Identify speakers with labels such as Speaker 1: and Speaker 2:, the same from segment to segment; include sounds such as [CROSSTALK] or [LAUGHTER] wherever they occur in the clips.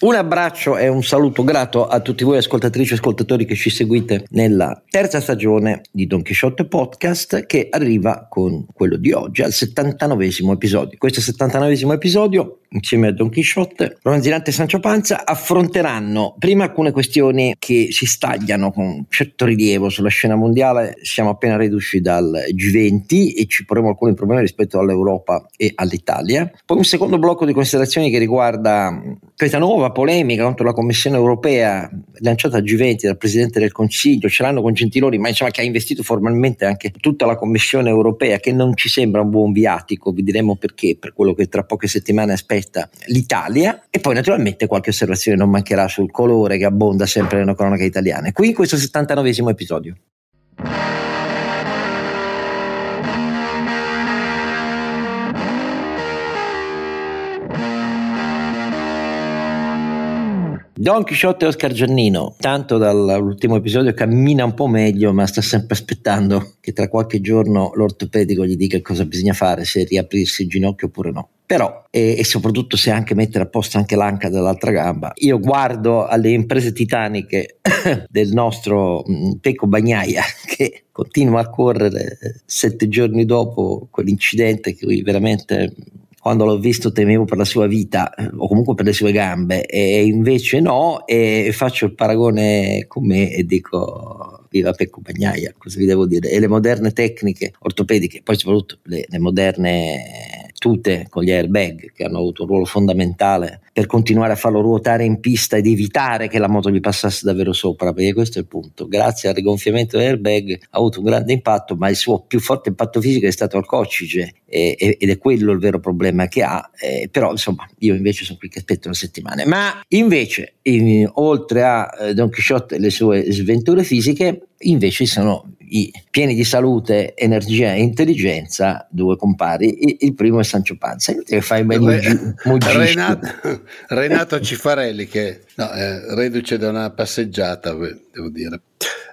Speaker 1: Un abbraccio e un saluto grato a tutti voi ascoltatrici e ascoltatori che ci seguite nella terza stagione di Don Quixote Podcast che arriva con quello di oggi al 79 episodio. Questo 79 episodio insieme a Don Quixote, Romanzinante e Sancio Panza affronteranno prima alcune questioni che si stagliano con certo rilievo sulla scena mondiale, siamo appena reduci dal G20 e ci porremo alcuni problemi rispetto all'Europa e all'Italia. Poi un secondo blocco di considerazioni che riguarda questa nuova polemica contro la Commissione europea lanciata al G20 dal Presidente del Consiglio, ce l'hanno con Gentiloni, ma insomma che ha investito formalmente anche tutta la Commissione europea, che non ci sembra un buon viatico, vi diremo perché, per quello che tra poche settimane aspetta aspetta l'Italia e poi naturalmente qualche osservazione non mancherà sul colore che abbonda sempre nelle cronache italiane. Qui in questo 79 episodio. Don Quixote e Oscar Giannino, tanto dall'ultimo episodio cammina un po' meglio, ma sta sempre aspettando che tra qualche giorno l'ortopedico gli dica cosa bisogna fare, se riaprirsi il ginocchio oppure no. Però, e, e, soprattutto se anche mettere a posto anche l'anca dell'altra gamba, io guardo alle imprese titaniche [COUGHS] del nostro mh, mm, Pecco Bagnaia [LAUGHS] che continua a correre sette giorni dopo quell'incidente che veramente quando l'ho visto temevo per la sua vita eh, o comunque per le sue gambe e invece no e faccio il paragone con me e dico viva Pecco Bagnaia, cosa vi devo dire? E le moderne tecniche ortopediche, poi soprattutto le, le moderne tute con gli airbag che hanno avuto un ruolo fondamentale per continuare a farlo ruotare in pista ed evitare che la moto gli passasse davvero sopra, perché questo è il punto. Grazie al rigonfiamento dell'airbag ha avuto un grande impatto, ma il suo più forte impatto fisico è stato al coccige e, e, ed è quello il vero problema che ha. Eh, però insomma, io invece sono qui che aspetto una settimana. Ma invece, in, oltre a eh, Don Quixote e le sue sventure fisiche, invece sono i pieni di salute, energia e intelligenza, due compari. Il, primo è Sancio Panza. Che fai ben Re,
Speaker 2: Renato, [LAUGHS] Renato Cifarelli, che no, eh, reduce da una passeggiata, devo dire.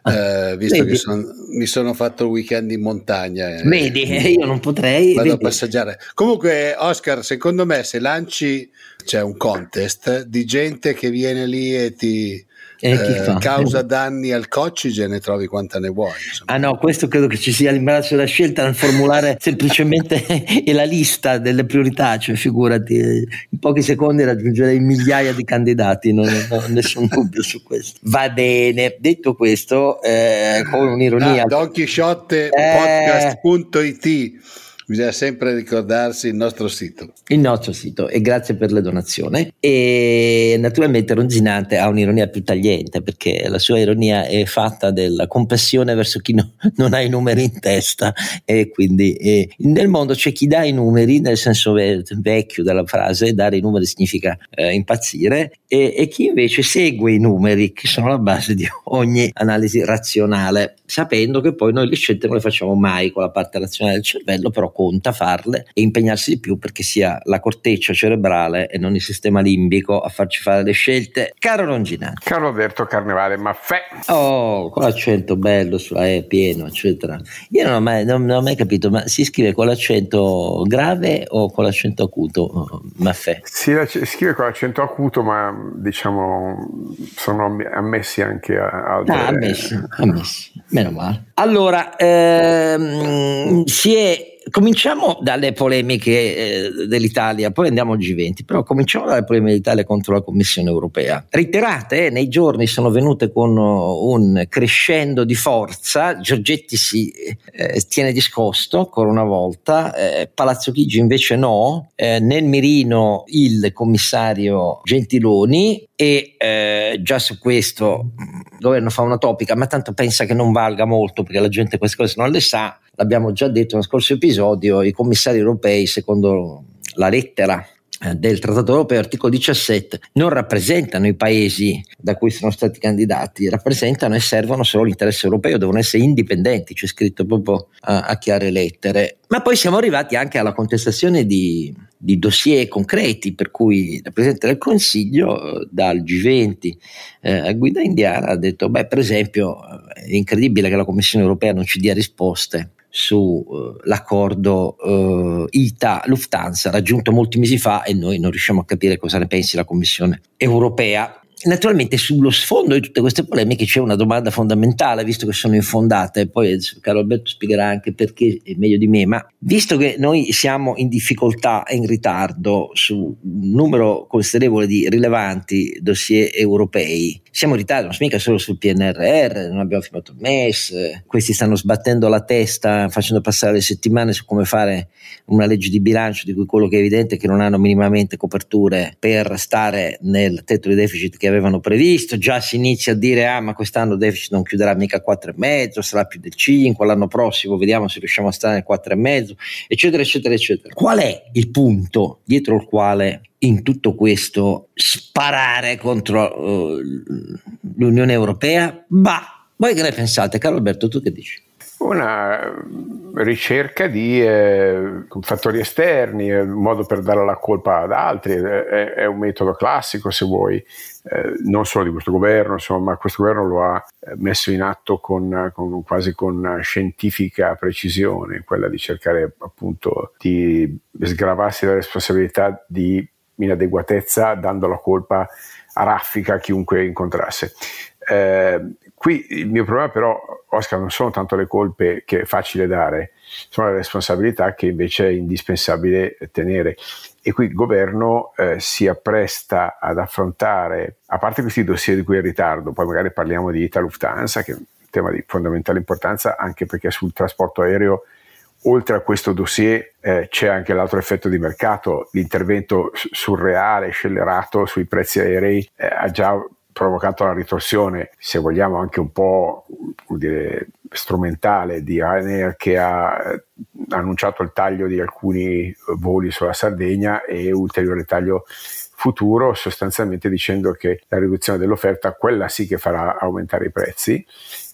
Speaker 2: Ah, eh, visto Vedi. che son, mi sono fatto il weekend in montagna.
Speaker 1: Eh, Vedi, io non potrei.
Speaker 2: Vado Vedi. a passeggiare. Comunque, Oscar, secondo me, se lanci c'è un contest di gente che viene lì e ti eh, causa danni al coccige ne trovi quanta ne vuoi.
Speaker 1: Insomma. Ah no, questo credo che ci sia l'imbarazzo della scelta nel formulare [LAUGHS] semplicemente [LAUGHS] la lista delle priorità, cioè figurati, in pochi secondi raggiungerei migliaia di candidati, non ho nessun [LAUGHS] dubbio su questo. Va bene, detto questo, eh, con un'ironia...
Speaker 2: Ah, Don Chisciotte eh, podcast.it bisogna sempre ricordarsi il nostro sito.
Speaker 1: Il nostro sito e grazie per la donazione. E naturalmente Ronzinante ha un'ironia più tagliente perché la sua ironia è fatta della compassione verso chi no, [LAUGHS] non ha i numeri in testa e quindi e nel mondo c'è chi dà i numeri nel senso vecchio della frase, dare i numeri significa eh, impazzire e, e chi invece segue i numeri che sono la base di ogni analisi razionale, sapendo che poi noi le scelte non le facciamo mai con la parte razionale del cervello, però conta farle e impegnarsi di più perché sia la corteccia cerebrale e non il sistema limbico a farci fare le scelte. Caro Longina.
Speaker 3: Caro Alberto Carnevale Maffè.
Speaker 1: Oh, con l'accento bello, eh, pieno, eccetera. Io non ho, mai, non, non ho, mai, capito, ma si scrive con l'accento grave o con l'accento acuto? Maffè.
Speaker 3: Si scrive con l'accento acuto, ma diciamo sono ammessi anche a.
Speaker 1: Ah, ammessi, ammessi. Meno male. Allora, ehm, si è cominciamo dalle polemiche eh, dell'Italia, poi andiamo al G20, però cominciamo dalle polemiche dell'Italia contro la Commissione europea. Reiterate, eh, nei giorni sono venute con un crescendo di forza, Giorgetti si eh, tiene discosto ancora una volta, eh, Palazzo Chigi invece no, eh, nel mirino il commissario Gentiloni e eh, già su questo il governo fa una topica, ma tanto pensa che non valga molto perché la gente queste cose non le sa, l'abbiamo già detto nello scorso episodio, i commissari europei, secondo la lettera eh, del Trattato Europeo, articolo 17, non rappresentano i paesi da cui sono stati candidati, rappresentano e servono solo l'interesse europeo, devono essere indipendenti, c'è scritto proprio a, a chiare lettere. Ma poi siamo arrivati anche alla contestazione di, di dossier concreti, per cui il Presidente del Consiglio dal G20 eh, a guida indiana ha detto, beh per esempio è incredibile che la Commissione europea non ci dia risposte sull'accordo uh, uh, ITA-Lufthansa raggiunto molti mesi fa e noi non riusciamo a capire cosa ne pensi la Commissione europea. Naturalmente sullo sfondo di tutte queste polemiche c'è una domanda fondamentale, visto che sono infondate, poi Carlo Alberto spiegherà anche perché è meglio di me, ma visto che noi siamo in difficoltà e in ritardo su un numero considerevole di rilevanti dossier europei, siamo in ritardo, non mica solo sul PNRR, non abbiamo firmato il MES, questi stanno sbattendo la testa, facendo passare le settimane su come fare una legge di bilancio di cui quello che è evidente è che non hanno minimamente coperture per stare nel tetto di deficit che avevano previsto, già si inizia a dire ah ma quest'anno il deficit non chiuderà mica 4,5, sarà più del 5, l'anno prossimo vediamo se riusciamo a stare nel 4,5, eccetera, eccetera, eccetera. Qual è il punto dietro il quale in tutto questo sparare contro uh, l'Unione Europea? Bah, voi che ne pensate? Carlo Alberto, tu che dici?
Speaker 3: Una ricerca di eh, fattori esterni, un modo per dare la colpa ad altri, è, è un metodo classico se vuoi, eh, non solo di questo governo, insomma, questo governo lo ha eh, messo in atto con, con, quasi con scientifica precisione, quella di cercare appunto di sgravarsi la responsabilità di inadeguatezza dando la colpa a raffica a chiunque incontrasse. Eh, qui il mio problema però, Oscar, non sono tanto le colpe che è facile dare, sono le responsabilità che invece è indispensabile tenere. E qui il governo eh, si appresta ad affrontare, a parte questi dossier di cui è in ritardo, poi magari parliamo di Ita Lufthansa, che è un tema di fondamentale importanza, anche perché sul trasporto aereo oltre a questo dossier eh, c'è anche l'altro effetto di mercato, l'intervento surreale, scellerato sui prezzi aerei eh, ha già provocato la ritorsione, se vogliamo anche un po' dire, strumentale di Ryanair che ha eh, annunciato il taglio di alcuni voli sulla Sardegna e ulteriore taglio futuro, sostanzialmente dicendo che la riduzione dell'offerta, quella sì che farà aumentare i prezzi.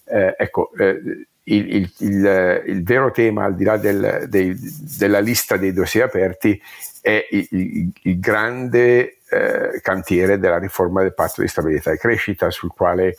Speaker 3: Eh, ecco, eh, il, il, il, il, vero tema, al di là del, dei, della lista dei dossier aperti, è il, grande eh, cantiere della riforma del patto di stabilità e crescita, sul quale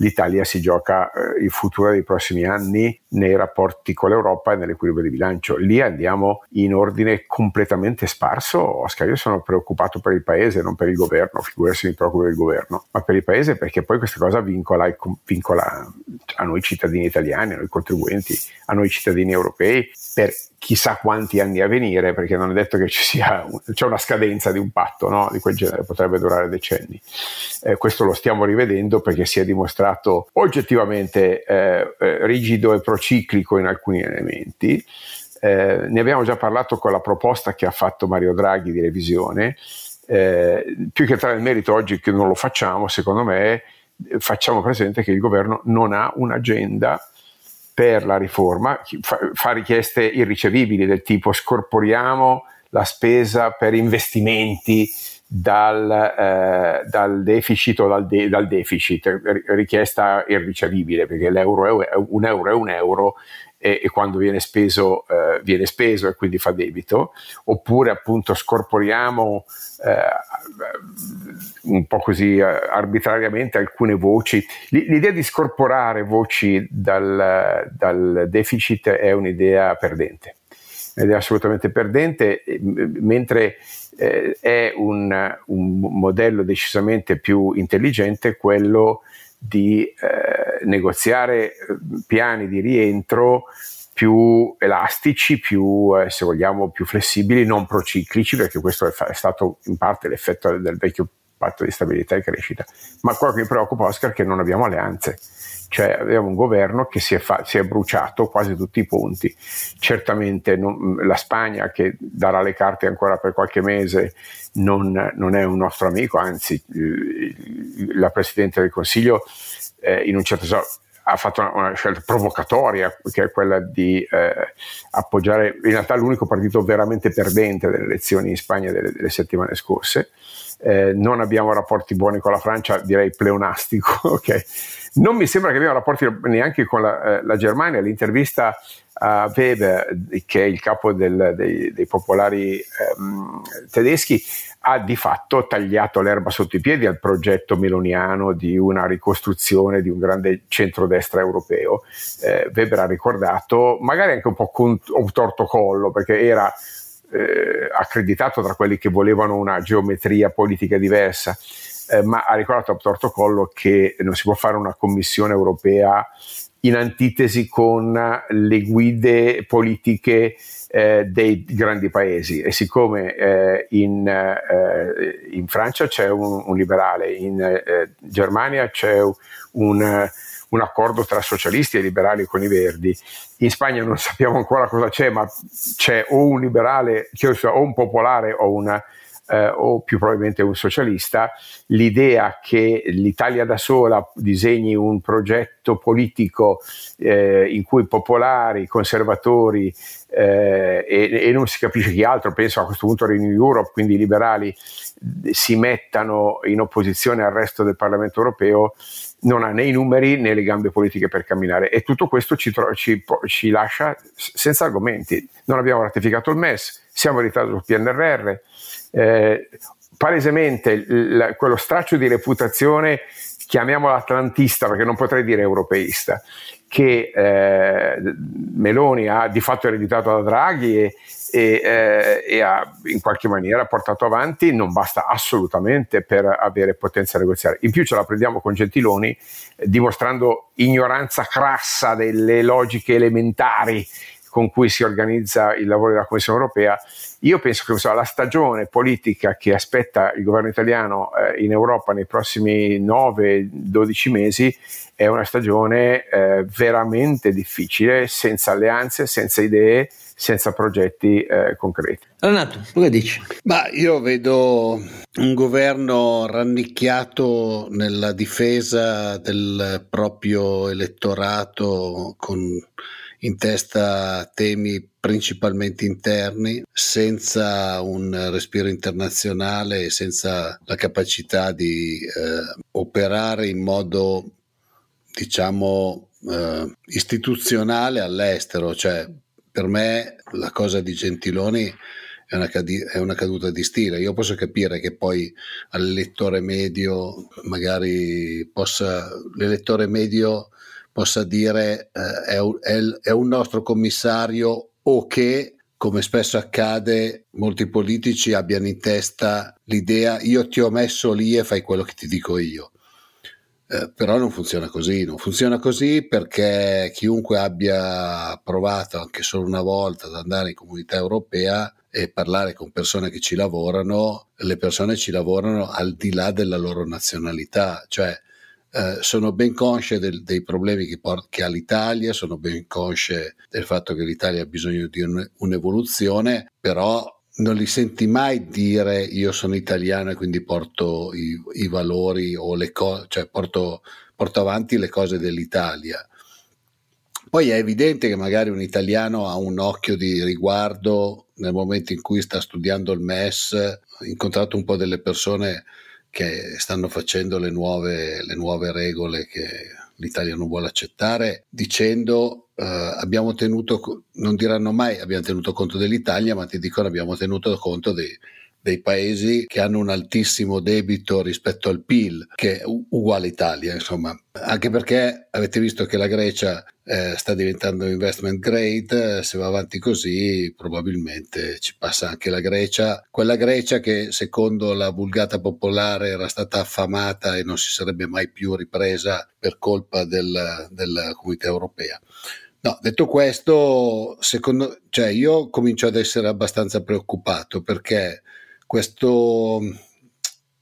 Speaker 3: l'Italia si gioca eh, il futuro dei prossimi anni nei rapporti con l'Europa e nell'equilibrio di bilancio. Lì andiamo in ordine completamente sparso. Oscar, io sono preoccupato per il paese, non per il governo, figurarsi mi preoccupo del governo, ma per il paese perché poi questa cosa vincola, vincola a noi cittadini italiani, a noi contribuenti, a noi cittadini europei per chissà quanti anni a venire, perché non è detto che ci sia c'è una scadenza di un patto no? di quel genere, potrebbe durare decenni. Eh, questo lo stiamo rivedendo perché si è dimostrato oggettivamente eh, eh, rigido e prociclico in alcuni elementi. Eh, ne abbiamo già parlato con la proposta che ha fatto Mario Draghi di revisione. Eh, più che entrare nel merito oggi che non lo facciamo, secondo me facciamo presente che il governo non ha un'agenda per la riforma, fa, fa richieste irricevibili del tipo scorporiamo la spesa per investimenti dal, eh, dal deficit o dal, de- dal, deficit, richiesta irricevibile perché l'euro è un euro è un euro e, e quando viene speso eh, viene speso e quindi fa debito, oppure appunto scorporiamo eh, un po' così eh, arbitrariamente alcune voci. L'idea di scorporare voci dal, dal deficit è un'idea perdente ed è assolutamente perdente, mentre eh, è un, un, modello decisamente più intelligente quello di eh, negoziare eh, piani di rientro più elastici, più, eh, se vogliamo, più flessibili, non prociclici, perché questo è, fa- è stato in parte l'effetto del, vecchio patto di stabilità e crescita. Ma quello che mi preoccupa, Oscar, è che non abbiamo alleanze. Cioè abbiamo un governo che si è, fa- si è bruciato quasi tutti i punti. Certamente non, la Spagna, che darà le carte ancora per qualche mese, non, non è un nostro amico, anzi la Presidente del Consiglio eh, in un certo senso ha fatto una, una, scelta provocatoria, che è quella di eh, appoggiare in realtà l'unico partito veramente perdente delle elezioni in Spagna delle, delle settimane scorse, eh, non abbiamo rapporti buoni con la Francia, direi pleonastico. [LAUGHS] Okay? Non mi sembra che abbiamo rapporti neanche con la, eh, la Germania. L'intervista a Weber, che è il capo del, dei, dei, popolari ehm, tedeschi, ha di fatto tagliato l'erba sotto i piedi al progetto meloniano di una ricostruzione di un grande centrodestra europeo. Eh, Weber ha ricordato, magari anche un po' con un torto collo, perché era eh, accreditato tra quelli che volevano una geometria politica diversa, eh, ma ha ricordato a torto collo che non si può fare una commissione europea in antitesi con le guide politiche eh, dei grandi paesi. E siccome eh, in, eh, in, Francia c'è un, un liberale, in eh, Germania c'è un, un, accordo tra socialisti e liberali con i verdi, in Spagna non [LAUGHS] sappiamo ancora cosa c'è, ma c'è o un liberale, o un popolare o una eh, o più probabilmente un socialista, l'idea che l'Italia da sola disegni un progetto politico eh, in cui popolari, conservatori eh, e, e, non si capisce chi altro, penso a questo punto Renew Europe, quindi i liberali si mettano in opposizione al resto del Parlamento europeo, non ha né i numeri né le gambe politiche per camminare e tutto questo ci, tro- ci, ci lascia senza argomenti. Non abbiamo ratificato il MES, siamo in ritardo sul PNRR, eh, palesemente il, quello straccio di reputazione, chiamiamolo atlantista perché non potrei dire europeista, che eh, Meloni ha di fatto ereditato da Draghi e, e, eh, e, ha in qualche maniera portato avanti non basta assolutamente per avere potenza negoziale. In più ce la prendiamo con Gentiloni eh, dimostrando ignoranza crassa delle logiche elementari con cui si organizza il lavoro della Commissione europea, io penso che so, la stagione politica che aspetta il governo italiano eh, in Europa nei prossimi 9-12 mesi è una stagione eh, veramente difficile, senza alleanze, senza idee, senza progetti eh, concreti.
Speaker 1: Renato, tu che dici?
Speaker 2: Ma io vedo un governo rannicchiato nella difesa del proprio elettorato con in testa temi principalmente interni, senza un respiro internazionale e senza la capacità di eh, operare in modo, diciamo, eh, istituzionale all'estero. Cioè, per me la cosa di Gentiloni è una, cadi- è una, caduta di stile. Io posso capire che poi all'elettore medio magari possa l'elettore medio possa dire eh, è, è, è un nostro commissario o che come spesso accade, molti politici abbiano in testa l'idea io ti ho messo lì e fai quello che ti dico io. Eh, però non funziona così, non funziona così perché chiunque abbia provato anche solo una volta ad andare in comunità europea e parlare con persone che ci lavorano, le persone ci lavorano al di là della loro nazionalità, cioè eh, sono ben consce del, dei problemi che, port- che, ha l'Italia, sono ben consce del fatto che l'Italia ha bisogno di un, un'evoluzione, però non li senti mai dire io sono italiano e quindi porto i, i valori o le cose, cioè porto, porto avanti le cose dell'Italia. Poi è evidente che magari un italiano ha un occhio di riguardo nel momento in cui sta studiando il MES, ho incontrato un po' delle persone che stanno facendo le nuove, le nuove regole che l'Italia non vuole accettare, dicendo eh, abbiamo tenuto, non diranno mai abbiamo tenuto conto dell'Italia, ma ti dicono abbiamo tenuto conto dei, dei paesi che hanno un altissimo debito rispetto al PIL, che è uguale Italia, insomma. Anche perché avete visto che la Grecia eh, sta diventando investment grade, se va avanti così probabilmente ci passa anche la Grecia, quella Grecia che secondo la vulgata popolare era stata affamata e non si sarebbe mai più ripresa per colpa del, della comunità europea. No, detto questo, secondo, cioè io comincio ad essere abbastanza preoccupato perché questo mm,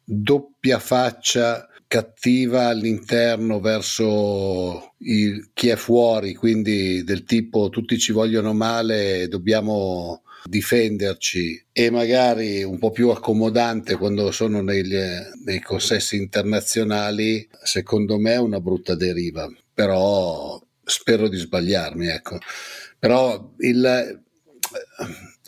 Speaker 2: doppia faccia cattiva all'interno verso il, chi è fuori, quindi del tipo tutti ci vogliono male, dobbiamo difenderci e magari un po' più accomodante quando sono negli, nei consessi internazionali, secondo me è una brutta deriva, però spero di sbagliarmi, ecco. Però il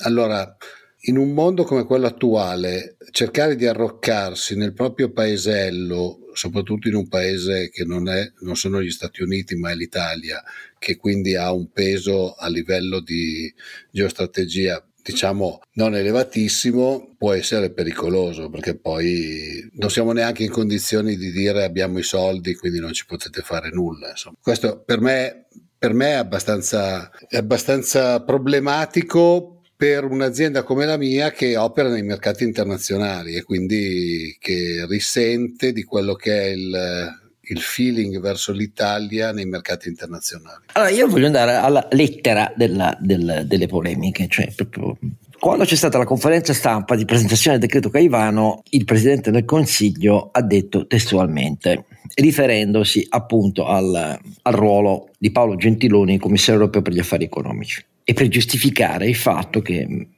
Speaker 2: allora in un mondo come quello attuale, cercare di arroccarsi nel proprio paesello, soprattutto in un paese che non, è, non sono gli Stati Uniti ma è l'Italia, che quindi ha un peso a livello di geostrategia diciamo non elevatissimo può essere pericoloso perché poi non siamo neanche in condizioni di dire abbiamo i soldi quindi non ci potete fare nulla insomma. questo per me, per me è, abbastanza, è abbastanza problematico per un'azienda come la mia che opera nei mercati internazionali e quindi che risente di quello che è il, il feeling verso l'Italia nei mercati internazionali.
Speaker 1: Allora, io voglio andare alla lettera della, del, delle polemiche, cioè proprio quando c'è stata la conferenza stampa di presentazione del decreto Caivano, il Presidente del Consiglio ha detto testualmente, riferendosi appunto al, al ruolo di Paolo Gentiloni, commissario europeo per gli affari economici, e per giustificare il fatto che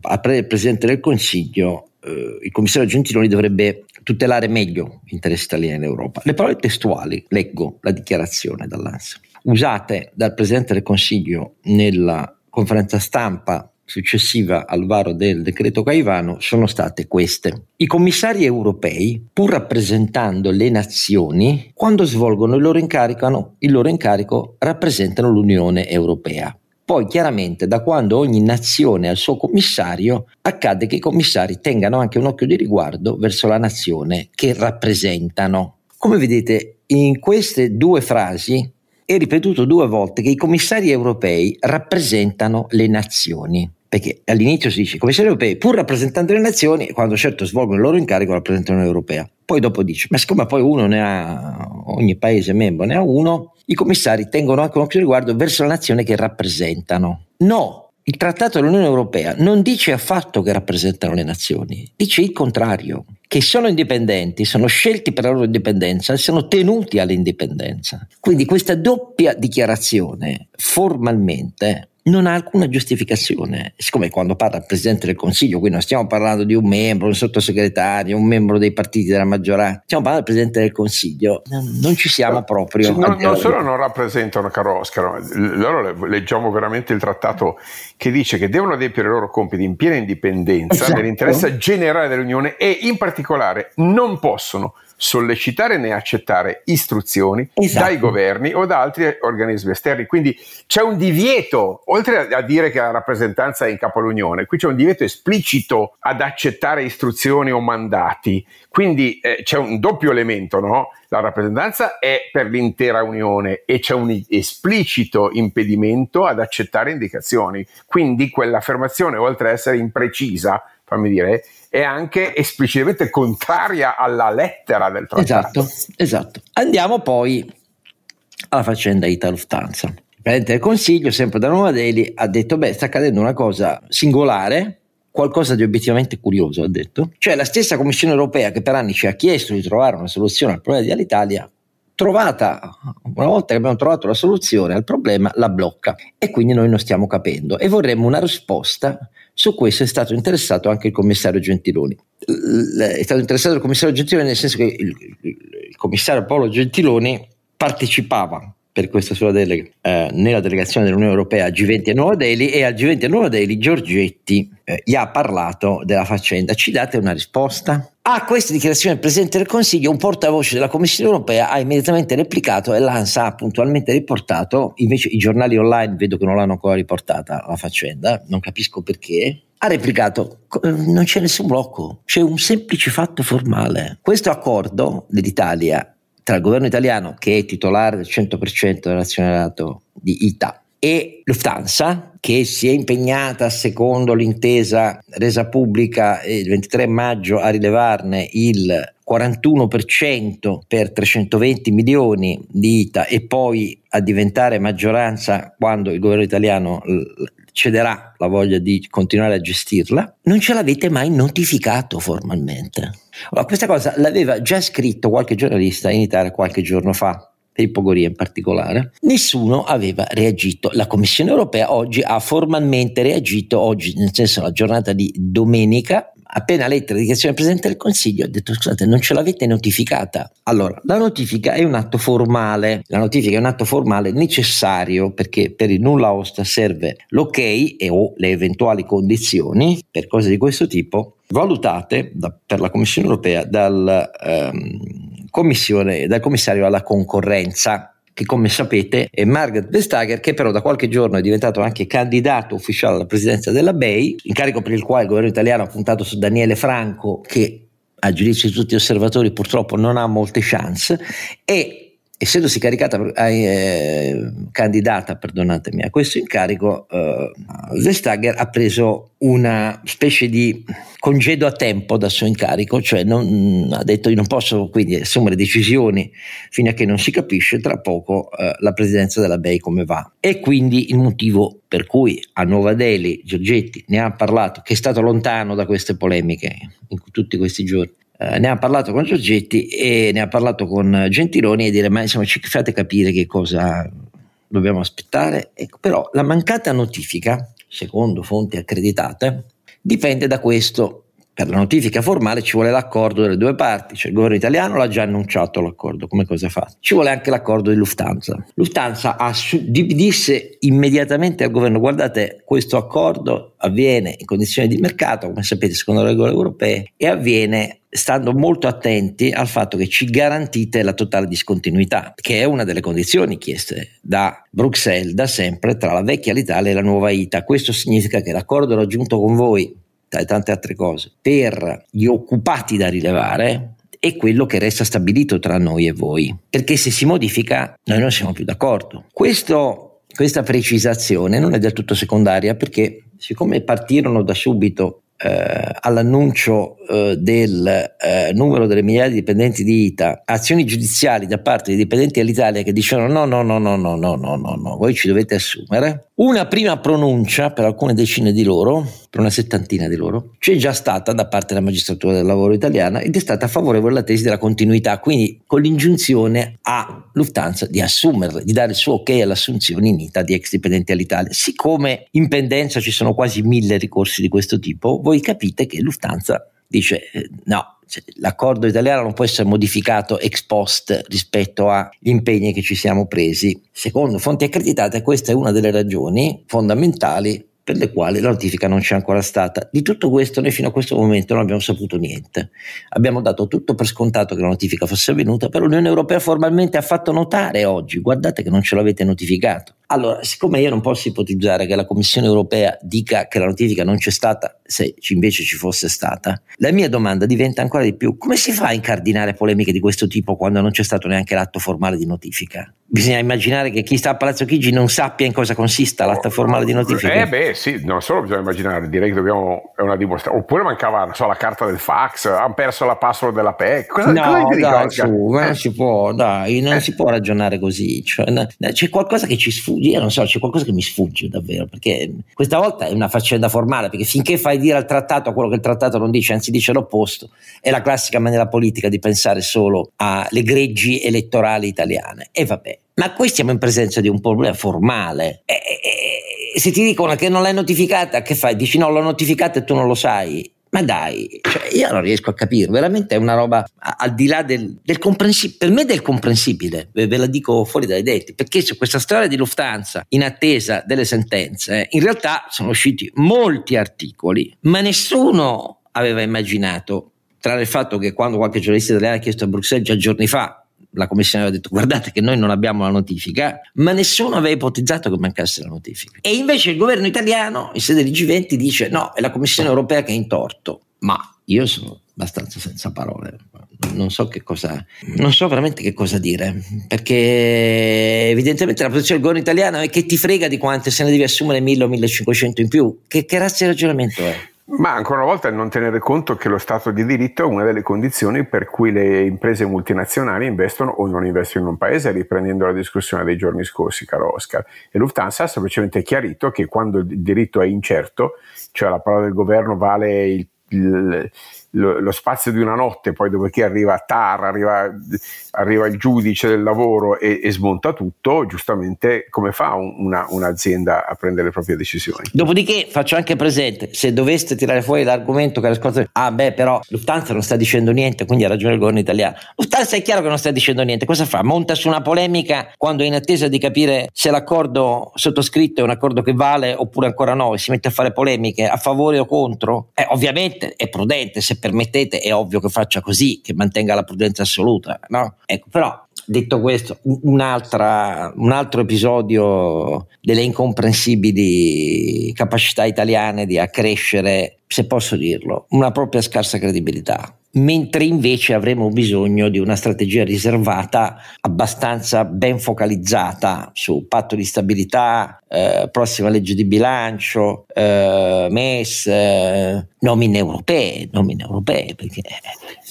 Speaker 1: al Presidente del Consiglio eh, il commissario Gentiloni dovrebbe tutelare meglio gli interessi italiani in Europa. Le parole testuali, leggo la dichiarazione dall'ANSA, usate dal Presidente del Consiglio nella conferenza stampa successiva al varo del decreto Caivano sono state queste. I commissari europei, pur rappresentando le nazioni, quando svolgono il loro il loro incarico rappresentano l'Unione Europea. Poi chiaramente da quando ogni nazione ha il suo commissario, accade che i commissari tengano anche un occhio di riguardo verso la nazione che rappresentano. Come vedete, in queste due frasi è ripetuto due volte che i commissari europei rappresentano le nazioni. Perché all'inizio si dice i commissari europei, pur rappresentando le nazioni, quando certo svolgono il loro incarico, rappresentano l'Unione Europea. Poi dopo dice, ma siccome poi uno ne ha, ogni paese membro ne ha uno, i commissari tengono anche un occhio riguardo verso la nazione che rappresentano. No, il Trattato dell'Unione Europea non dice affatto che rappresentano le nazioni, dice il contrario, che sono indipendenti, sono scelti per la loro indipendenza e sono tenuti all'indipendenza. Quindi questa doppia dichiarazione formalmente non ha alcuna giustificazione. Siccome quando parla il Presidente del Consiglio, qui non stiamo parlando di un membro, un sottosegretario, un membro dei partiti della maggioranza, stiamo parlando del Presidente del Consiglio, non ci siamo proprio.
Speaker 3: Non, non solo non rappresentano, caro Oscar, loro leggiamo veramente il trattato che dice che devono adempiere i loro compiti in piena indipendenza esatto. nell'interesse generale dell'Unione e in particolare non possono sollecitare né accettare istruzioni esatto. dai governi o da altri organismi esterni. Quindi c'è un divieto, oltre a dire che la rappresentanza è in capo all'Unione, qui c'è un divieto esplicito ad accettare istruzioni o mandati. Quindi eh, c'è un doppio elemento, no? La rappresentanza è per l'intera Unione e c'è un esplicito impedimento ad accettare indicazioni. Quindi quell'affermazione, oltre ad essere imprecisa, fammi dire, è anche esplicitamente contraria alla lettera del trattato.
Speaker 1: Esatto, esatto. Andiamo poi alla faccenda Ita Lufthansa. Il Presidente del Consiglio, sempre da Nuova Delhi, ha detto, beh, sta accadendo una cosa singolare, qualcosa di obiettivamente curioso, ha detto. Cioè la stessa Commissione europea che per anni ci ha chiesto di trovare una soluzione al problema dell'Italia, trovata, una volta che abbiamo trovato la soluzione al problema, la blocca e quindi noi non stiamo capendo e vorremmo una risposta su questo è stato interessato anche il commissario Gentiloni. È stato interessato il commissario Gentiloni nel senso che il, il commissario Paolo Gentiloni partecipava per questa sua delega eh, nella delegazione dell'Unione Europea a G20 a Nuova Delhi e al G20 a Nuova Delhi Giorgetti eh, gli ha parlato della faccenda. Ci date una risposta? A questa dichiarazione del Presidente del Consiglio un portavoce della Commissione Europea ha immediatamente replicato e l'ANSA ha puntualmente riportato, invece i giornali online vedo che non l'hanno ancora riportata la faccenda, non capisco perché, ha replicato non c'è nessun blocco, c'è un semplice fatto formale. Questo accordo dell'Italia tra il governo italiano, che è titolare del 100% dell'azionariato di ITA, e Lufthansa, che si è impegnata, secondo l'intesa resa pubblica il 23 maggio, a rilevarne il 41% per 320 milioni di ITA e poi a diventare maggioranza quando il governo italiano cederà la voglia di continuare a gestirla, non ce l'avete mai notificato formalmente. Allora, questa cosa l'aveva già scritto qualche giornalista in Italia qualche giorno fa, per il Pogoria in particolare, nessuno aveva reagito. La Commissione europea oggi ha formalmente reagito, oggi nel senso la giornata di domenica, appena letta la dichiarazione del Presidente del Consiglio, ho detto scusate, non ce l'avete notificata? Allora, la notifica è un atto formale, la notifica è un atto formale necessario perché per il nulla osta serve l'ok e o le eventuali condizioni per cose di questo tipo valutate da, per la Commissione europea dal, ehm, dal commissario alla concorrenza che come sapete è Margaret Vestager che però da qualche giorno è diventato anche candidato ufficiale alla presidenza della BEI, incarico per il quale il governo italiano ha puntato su Daniele Franco che a giudizio di tutti gli osservatori purtroppo non ha molte chance e essendosi caricata, eh, candidata a questo incarico, eh, Vestager ha preso una specie di congedo a tempo dal suo incarico, cioè non, ha detto io non posso quindi assumere decisioni fino a che non si capisce tra poco eh, la presidenza della BEI come va. E quindi il motivo per cui a Nuova Delhi Giorgetti ne ha parlato, che è stato lontano da queste polemiche in tutti questi giorni, eh, ne ha parlato con Giorgetti e ne ha parlato con Gentiloni e dire ma insomma ci fate capire che cosa dobbiamo aspettare. Ecco, però la mancata notifica, secondo fonti accreditate, dipende da questo. Per la notifica formale ci vuole l'accordo delle due parti, cioè il governo italiano l'ha già annunciato l'accordo, come cosa fa? Ci vuole anche l'accordo di Lufthansa. Lufthansa su- disse immediatamente al governo guardate questo accordo avviene in condizioni di mercato, come sapete secondo le regole europee, e avviene stando molto attenti al fatto che ci garantite la totale discontinuità, che è una delle condizioni chieste da Bruxelles da sempre tra la vecchia l'Italia e la nuova ITA. Questo significa che l'accordo raggiunto con voi, le tante altre cose, per gli occupati da rilevare, è quello che resta stabilito tra noi e voi, perché se si modifica noi non siamo più d'accordo. Questo, questa precisazione non è del tutto secondaria perché siccome partirono da subito eh, all'annuncio eh, del eh, numero delle migliaia di dipendenti di ITA, azioni giudiziali da parte dei dipendenti dell'Italia che dicevano no, no, no, no, no, no, no, no, no, voi ci dovete assumere. Una prima pronuncia per alcune decine di loro, per una settantina di loro, c'è già stata da parte della magistratura del lavoro italiana ed è stata favorevole alla tesi della continuità, quindi con l'ingiunzione a Lufthansa di assumerle, di dare il suo ok all'assunzione in ITA di ex dipendenti all'Italia. Siccome in pendenza ci sono quasi mille ricorsi di questo tipo, voi capite che Lufthansa dice eh, no, cioè, l'accordo italiano non può essere modificato ex post rispetto agli impegni che ci siamo presi. Secondo fonti accreditate questa è una delle ragioni fondamentali per le quali la notifica non c'è ancora stata. Di tutto questo noi fino a questo momento non abbiamo saputo niente. Abbiamo dato tutto per scontato che la notifica fosse avvenuta, però l'Unione Europea formalmente ha fatto notare oggi, guardate che non ce l'avete notificato. Allora, siccome io non posso ipotizzare che la Commissione Europea dica che la notifica non c'è stata, se invece ci fosse stata, la mia domanda diventa ancora di più, come si fa a incardinare polemiche di questo tipo quando non c'è stato neanche l'atto formale di notifica? Bisogna immaginare che chi sta a Palazzo Chigi non sappia in cosa consista l'atto formale di notifica.
Speaker 3: Eh beh sì, non solo bisogna immaginare, direi che dobbiamo, è una dimostrazione, oppure mancava so, la carta del fax, hanno perso la password della PEC, cosa,
Speaker 1: no, cosa dai, su, non si può, dai, non eh. si può ragionare così, cioè, c'è qualcosa che ci sfugge io non so, c'è qualcosa che mi sfugge davvero, perché questa volta è una faccenda formale, perché finché fai dire al trattato quello che il trattato non dice, anzi dice l'opposto, è la classica maniera politica di pensare solo alle greggi elettorali italiane. E vabbè, ma qui siamo in presenza di un problema formale. E, e, se ti dicono che non l'hai notificata, che fai? Dici no, l'ho notificata e tu non lo sai. Ma dai, cioè io non riesco a capire, veramente è una roba al di là del, del comprensibile, per me del comprensibile, ve, la dico fuori dai detti, perché su questa storia di Lufthansa in attesa delle sentenze, in realtà sono usciti molti articoli, ma nessuno aveva immaginato, tra il fatto che quando qualche giornalista italiano ha chiesto a Bruxelles già giorni fa la commissione aveva detto guardate che noi non abbiamo la notifica, ma nessuno aveva ipotizzato che mancasse la notifica. E invece il governo italiano in sede di G20 dice no, è la commissione europea che è in torto. Ma io sono abbastanza senza parole. Non so che cosa, non so veramente che cosa dire, perché evidentemente la posizione del governo italiano è che ti frega di quante se ne devi assumere 1000 o 1500 in più. Che, che razza di ragionamento è?
Speaker 3: Ma ancora una volta non tenere conto che lo Stato di diritto è una delle condizioni per cui le imprese multinazionali investono o non investono in un paese, riprendendo la discussione dei giorni scorsi, caro Oscar. E Lufthansa ha semplicemente chiarito che quando il diritto è incerto, cioè la parola del governo vale il, il lo, lo, spazio di una notte, poi dopodiché arriva TAR, arriva, arriva il giudice del lavoro e, e, smonta tutto, giustamente come fa un, una, un'azienda a prendere le proprie decisioni?
Speaker 1: Dopodiché faccio anche presente, se doveste tirare fuori l'argomento che le scorse, ah beh però Lufthansa non sta dicendo niente, quindi ha ragione il governo italiano. Lufthansa è chiaro che non sta dicendo niente, cosa fa? Monta su una polemica quando è in attesa di capire se l'accordo sottoscritto è un accordo che vale oppure ancora no e si mette a fare polemiche a favore o contro? Eh, ovviamente è prudente, se permettete è ovvio che faccia così, che mantenga la prudenza assoluta, no? Ecco, però detto questo, un altro episodio delle incomprensibili capacità italiane di accrescere, se posso dirlo, una propria scarsa credibilità mentre invece avremo bisogno di una strategia riservata abbastanza ben focalizzata su patto di stabilità, eh, prossima legge di bilancio, eh, MES, eh, nomine europee, nomine europee perché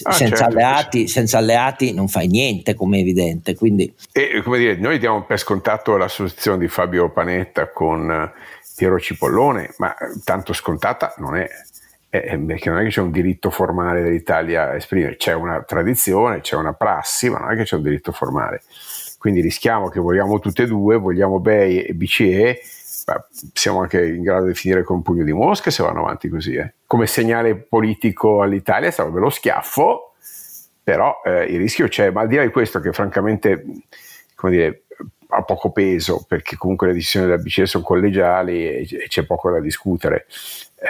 Speaker 1: ah, senza, certo. alleati, senza, alleati, non fai niente come è evidente. Quindi...
Speaker 3: E come dire, noi diamo per scontato l'associazione di Fabio Panetta con Piero Cipollone, ma tanto scontata non è eh, perché non è che c'è un diritto formale dell'Italia a esprimere, c'è una tradizione, c'è una prassi, ma non è che c'è un diritto formale. Quindi rischiamo che vogliamo tutte e due, vogliamo BEI e BCE, ma siamo anche in grado di finire con un pugno di mosche se vanno avanti così. Eh. Come segnale politico all'Italia sarebbe lo schiaffo, però eh, il rischio c'è, ma al di là di questo che francamente, dire, ha poco peso perché comunque le decisioni della BCE sono collegiali e, c'è poco da discutere.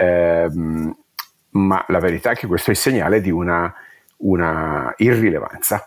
Speaker 3: Ehm, ma la verità è che questo è il segnale di una, una irrilevanza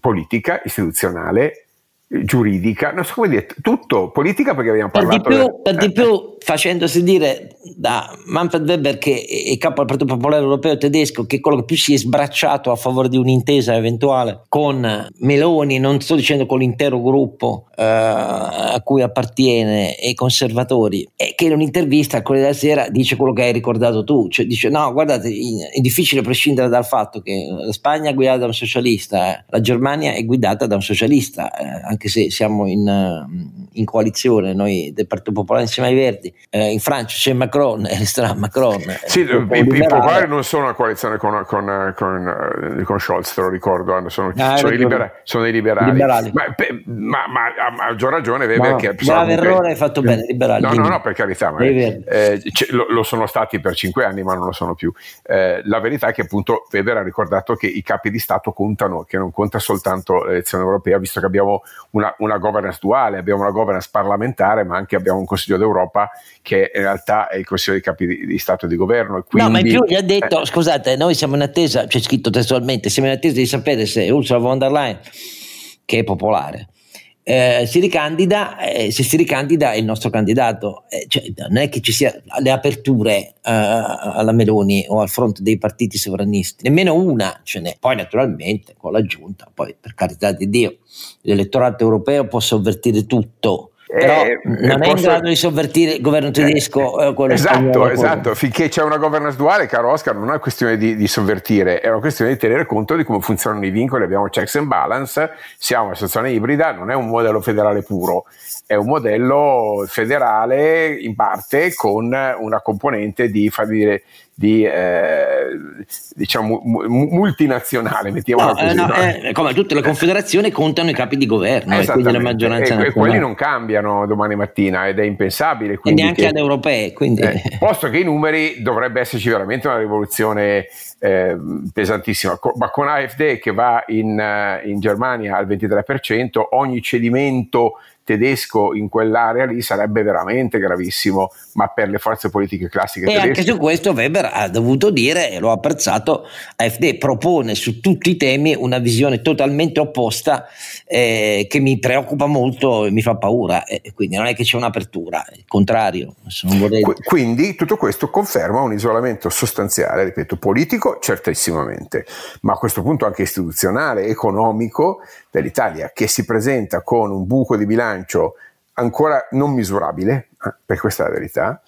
Speaker 3: politica, istituzionale, giuridica, non so come dire, tutto politica perché abbiamo parlato...
Speaker 1: Per di più, per di più facendosi dire da Manfred Weber che è capo del Partito Popolare Europeo tedesco che è quello che più si è sbracciato a favore di un'intesa eventuale con Meloni, non sto dicendo con l'intero gruppo eh, a cui appartiene e i conservatori, e che in un'intervista al Corriere della Sera dice quello che hai ricordato tu, cioè dice no guardate è difficile prescindere dal fatto che la Spagna è guidata da un socialista, eh, la Germania è guidata da un socialista, eh, anche se siamo in, in coalizione noi del Partito Popolare insieme ai Verdi, eh, in Francia c'è Macron e resterà Macron.
Speaker 3: Sì, i, i popolari non sono una coalizione con, con, con, con Scholz, te lo ricordo, sono, ah, sono, i, libera, sono i, liberali. liberali. Ma, ma, ma, ha maggior ragione Weber no, che...
Speaker 1: Grave errore hai fatto bene, liberali.
Speaker 3: No, no, no, per carità, ma, eh, lo, lo, sono stati per cinque anni ma non lo sono più. Eh, la verità è che appunto Weber ha ricordato che i capi di Stato contano, che non conta soltanto l'elezione europea, visto che abbiamo una, una governance duale, abbiamo una governance parlamentare, ma anche abbiamo un Consiglio d'Europa che in realtà è il Consiglio dei capi di, di Stato e di governo. Quindi,
Speaker 1: no, ma in più gli ha detto, eh, scusate, noi siamo in attesa, c'è scritto testualmente, siamo in attesa di sapere se Ursula von der Leyen, che è popolare, eh, si ricandida, eh, se si ricandida è il nostro candidato. Eh, cioè, non è che ci siano le aperture eh, alla Meloni o al fronte dei partiti sovranisti, nemmeno una ce n'è. Poi naturalmente con l'aggiunta, poi per carità di Dio, l'elettorato europeo può sovvertire tutto però eh, non è in grado di sovvertire il governo tedesco eh, quello
Speaker 3: esatto, spagnolo, esatto. finché c'è una governance duale caro Oscar non è una questione di, di, sovvertire è una questione di tenere conto di come funzionano i vincoli abbiamo checks and balance siamo una situazione ibrida non è un modello federale puro è un modello federale in parte con una componente di, dire, di eh, diciamo multinazionale mettiamola no, così,
Speaker 1: eh, no, no? Eh, come tutte le confederazioni contano i capi di governo e quindi la maggioranza
Speaker 3: e, e quelli non cambiano domani mattina ed è impensabile
Speaker 1: e neanche che, ad europee quindi.
Speaker 3: Eh, posto che i numeri dovrebbe esserci veramente una rivoluzione eh, pesantissima. Ma con AfD che va in, eh, in Germania al 23% ogni cedimento tedesco in quell'area lì sarebbe veramente gravissimo, ma per le forze politiche classiche
Speaker 1: e
Speaker 3: tedesche.
Speaker 1: anche su questo Weber ha dovuto dire, e l'ho apprezzato, AfD propone su tutti i temi una visione totalmente opposta eh, che mi preoccupa molto e mi fa paura, e quindi non è che c'è un'apertura, il contrario.
Speaker 3: Vorrei... Quindi tutto questo conferma un isolamento sostanziale, ripeto, politico certissimamente, ma a questo punto anche istituzionale, economico dell'Italia, che si presenta con un buco di bilancio ancora non misurabile, eh, per questa è la verità,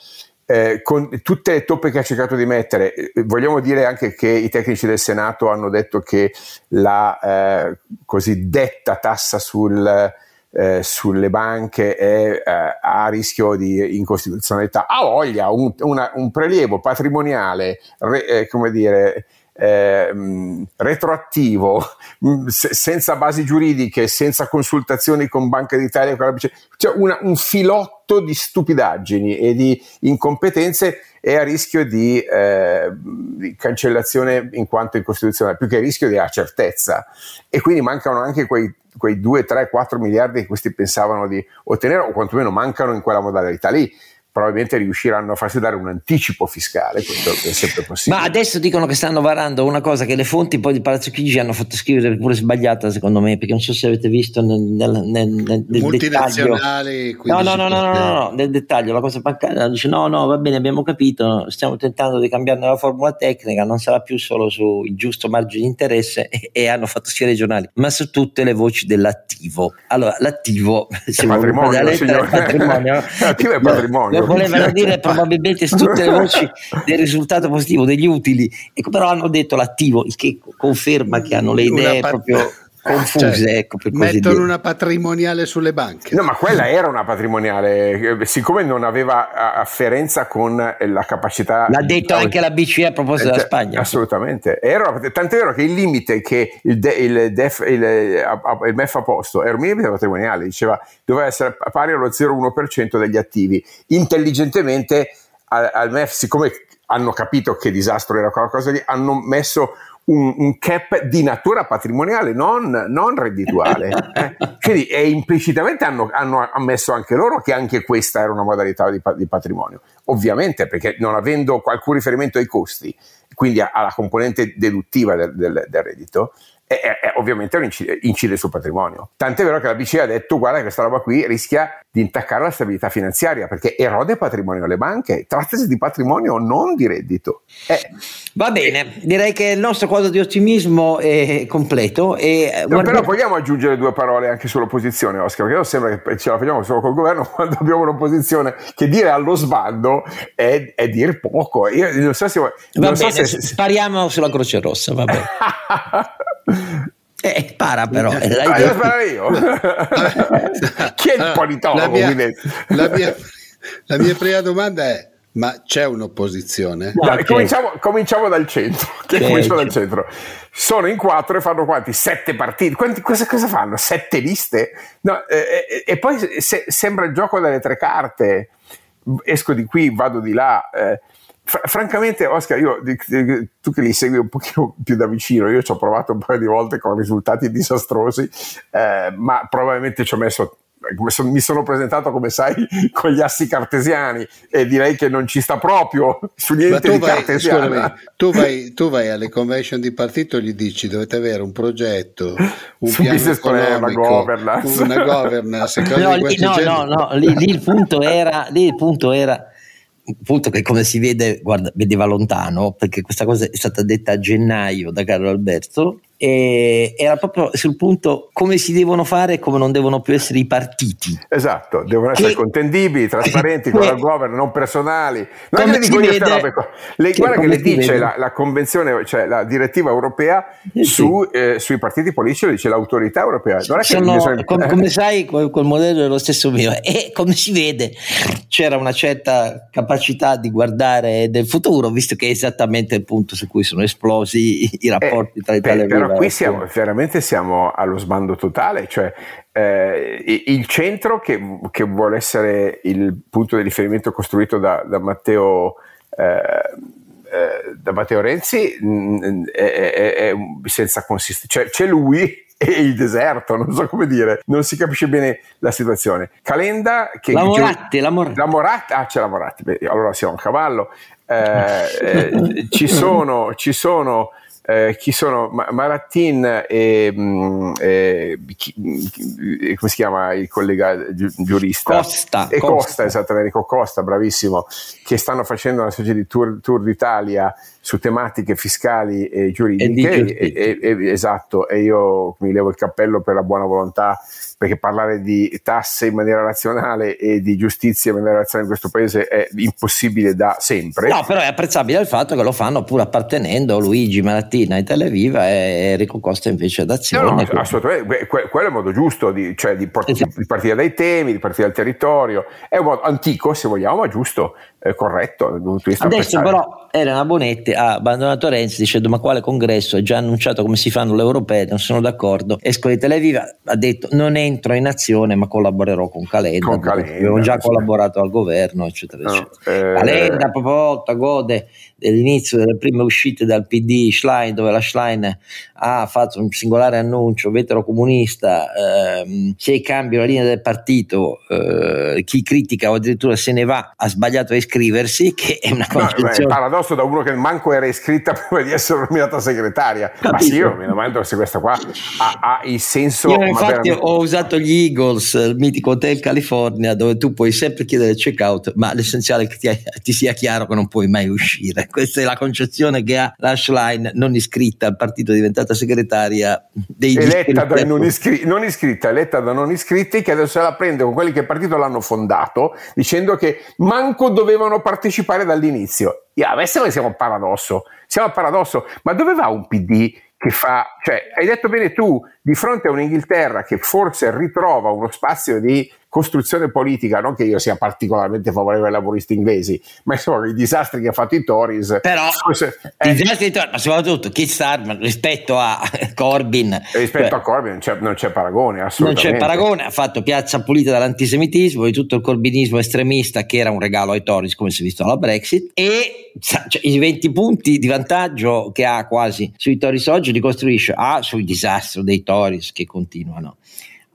Speaker 3: eh, con tutte le toppe che ha cercato di mettere, eh, vogliamo dire anche che i tecnici del Senato hanno detto che la eh, cosiddetta tassa sul, eh, sulle banche è eh, a rischio di incostituzionalità. Ha voglia, un, una, un prelievo patrimoniale, re, come dire, eh, retroattivo, [LAUGHS] se, senza basi giuridiche, senza consultazioni con Banca d'Italia, cioè una, un filotto di stupidaggini e di incompetenze è a rischio di, eh, di, cancellazione in quanto incostituzionale, più che a rischio di certezza. E quindi mancano anche quei, quei 2, 3, 4 miliardi che questi pensavano di ottenere, o quantomeno mancano in quella modalità lì probabilmente riusciranno a farsi dare un anticipo fiscale, questo è sempre possibile.
Speaker 1: Ma adesso dicono che stanno varando una cosa che le fonti poi di Palazzo Chigi hanno fatto scrivere pure sbagliata secondo me, perché non so se avete visto nel, nel, nel, nel
Speaker 2: Multinazionali,
Speaker 1: no, no, no, no, no, no, no, nel dettaglio la cosa bancaria dice no, no, va bene, abbiamo capito, stiamo tentando di cambiare la formula tecnica, non sarà più solo sul giusto margine di interesse [LAUGHS] e, e hanno fatto sia regionali, ma su tutte le voci dell'attivo. Allora, l'attivo,
Speaker 3: se patrimonio, lettera, è patrimonio. l'attivo è patrimonio
Speaker 1: volevano dire [LAUGHS] probabilmente tutte le voci del risultato positivo, degli utili, ecco, però hanno detto l'attivo, il che conferma che hanno le idee pat- proprio confuse. Cioè, ecco,
Speaker 2: mettono dire. una patrimoniale sulle banche.
Speaker 3: No, ma quella era una patrimoniale, siccome non aveva afferenza con la capacità.
Speaker 1: L'ha detto di... anche la BCE a proposito della cioè, Spagna.
Speaker 3: Assolutamente. Era, tant'è vero che il limite che il, de, il, def, il, il MEF ha posto era un limite patrimoniale, diceva doveva essere pari allo 0,1% degli attivi. Intelligentemente al, al MEF, siccome hanno capito che disastro era quella cosa lì, hanno messo un, un, cap di natura patrimoniale, non, non reddituale. Eh? [LAUGHS] Quindi e implicitamente hanno, hanno, ammesso anche loro che anche questa era una modalità di, di patrimonio. Ovviamente, perché non avendo alcun riferimento ai costi, quindi alla componente deduttiva del, del, del reddito, e, e, ovviamente incide, incide, sul patrimonio. Tant'è vero che la BCE ha detto guarda che questa roba qui rischia di intaccare la stabilità finanziaria perché erode patrimonio alle banche, trattasi di patrimonio non di reddito.
Speaker 1: Eh. Va bene, direi che il nostro quadro di ottimismo è completo. E
Speaker 3: no, guarda... Però vogliamo aggiungere due parole anche sull'opposizione, Oscar, perché non sembra che ce la facciamo solo col governo [LAUGHS] quando abbiamo un'opposizione che dire allo sbando è, è dire poco. Io non so se...
Speaker 1: Non va so bene, se... spariamo sulla Croce Rossa, va bene. [LAUGHS] Eh, para però. Eh,
Speaker 3: ah, io sparo io. Chi è il politologo? La mia,
Speaker 2: la, mia, la mia prima domanda è ma c'è un'opposizione?
Speaker 3: No, okay. cominciamo, cominciamo, dal centro. [LAUGHS] Che okay. cominciamo dal centro. Sono in quattro e fanno quanti? Sette partiti. Quanti, cosa, cosa, fanno? Sette liste? No, eh, e poi se, sembra il gioco delle tre carte. Esco di qui, vado di là. Eh, Fra- francamente, Oscar, io, tu che li segui un pochino [LAUGHS] più da vicino, io ci ho provato un paio di volte con risultati disastrosi, eh, ma probabilmente ci ho messo mi sono presentato come sai [LAUGHS] con gli assi cartesiani e direi che non ci sta proprio [LAUGHS] su niente di vai,
Speaker 2: scusami, tu, vai, tu vai alle convention di partito e gli dici dovete avere un progetto un su piano economico una governance, una governance
Speaker 1: no, lì, no, no, no, lì, lì, il punto era, lì il punto era punto che come si vede, guarda, vedeva lontano, perché questa cosa è stata detta a gennaio da Carlo Alberto, e era proprio sul punto come si devono fare e come non devono più essere i partiti.
Speaker 3: Esatto, devono essere che, contendibili, [LAUGHS] trasparenti, con la governance, non personali. Non come dico vede, queste robe Le, che guarda che le dice la, la, convenzione, cioè la direttiva europea sì, su, sì. Eh, sui partiti politici, lo dice l'autorità europea. Non è
Speaker 1: Sono, bisogna... come, come, sai, quel, quel modello è lo stesso mio e come si vede c'era una certa capacità di guardare del futuro, visto che è esattamente il punto su cui sono esplosi i rapporti eh, tra Italia e
Speaker 3: però qui siamo, veramente siamo allo sbando totale, cioè eh, il centro che, che, vuole essere il punto di riferimento costruito da, da Matteo eh, eh, da Matteo Renzi mh, mm, è, è, è, senza consistenza, cioè c'è lui e il deserto, non so come dire, non si capisce bene la situazione. Calenda che...
Speaker 1: La Moratti, la Moratti.
Speaker 3: La Moratti, ah c'è la Moratti, Beh, allora siamo a cavallo. Eh, eh, ci sono, ci sono eh, chi sono Marattin e, mm, e, chi, come si chiama il collega giurista?
Speaker 1: Costa.
Speaker 3: E Costa, Costa esattamente, Enrico Costa, bravissimo, che stanno facendo una specie di tour, tour d'Italia su tematiche fiscali e giuridiche. E, e, esatto, e io mi levo il cappello per la buona volontà, perché parlare di tasse in maniera razionale e di giustizia in maniera razionale in questo paese è impossibile da sempre.
Speaker 1: No, però è apprezzabile il fatto che lo fanno pur appartenendo Luigi Malattina e Televiva e Enrico Costa invece ad Azione.
Speaker 3: No, no, assolutamente, quello è il modo giusto di, cioè di, port- esatto. di partire dai temi, di partire dal territorio, è un modo antico se vogliamo, ma giusto eh, corretto dal punto di vista
Speaker 1: Adesso però Elena Bonetti ha abbandonato Renzi dicendo ma quale congresso, ha già annunciato come si fanno le europee, non sono d'accordo. Esco di Televiva ha detto non entro in azione ma collaborerò con Calenda, con Calenda abbiamo già sì. collaborato al governo eccetera no, eccetera. Eh, Calenda proprio gode dell'inizio delle prime uscite dal PD Schlein dove la Schlein ha fatto un singolare annuncio vetero comunista ehm, se cambia la linea del partito eh, chi critica o addirittura se ne va ha sbagliato a iscriversi che è una concezione
Speaker 3: no, paradosso da uno che manco era iscritta [LAUGHS] prima di essere nominata segretaria Capito. ma sì io mi domando se questa qua ha, ha il senso
Speaker 1: io infatti veramente... ho usato gli Eagles il mitico hotel California dove tu puoi sempre chiedere il check out ma l'essenziale è che ti, ti sia chiaro che non puoi mai uscire [LAUGHS] questa è la concezione che ha Lashline non iscritta al partito diventata segretaria dei
Speaker 3: eletta da non, iscri- non, iscritta eletta da non iscritti che adesso se la prende con quelli che il partito l'hanno fondato dicendo che manco dovevano partecipare dall'inizio. Yeah, adesso noi siamo a paradosso siamo a paradosso. Ma dove va un PD che fa, cioè hai detto bene tu, di fronte a un'Inghilterra che forse ritrova uno spazio di costruzione politica, non che io sia particolarmente favorevole ai laboristi inglesi, ma insomma i disastri che ha fatto i Tories.
Speaker 1: Però forse, eh, i disastri di Tories, ma soprattutto Keith Starmer rispetto a Corbyn.
Speaker 3: Rispetto cioè, a Corbyn non c'è, non c'è, paragone, assolutamente.
Speaker 1: Non c'è paragone, ha fatto piazza pulita dall'antisemitismo, di tutto il corbinismo estremista che era un regalo ai Tories, come si è visto alla Brexit, e cioè, i 20 punti di vantaggio che ha quasi sui Tories oggi li costruisce A sul disastro dei Tories che continuano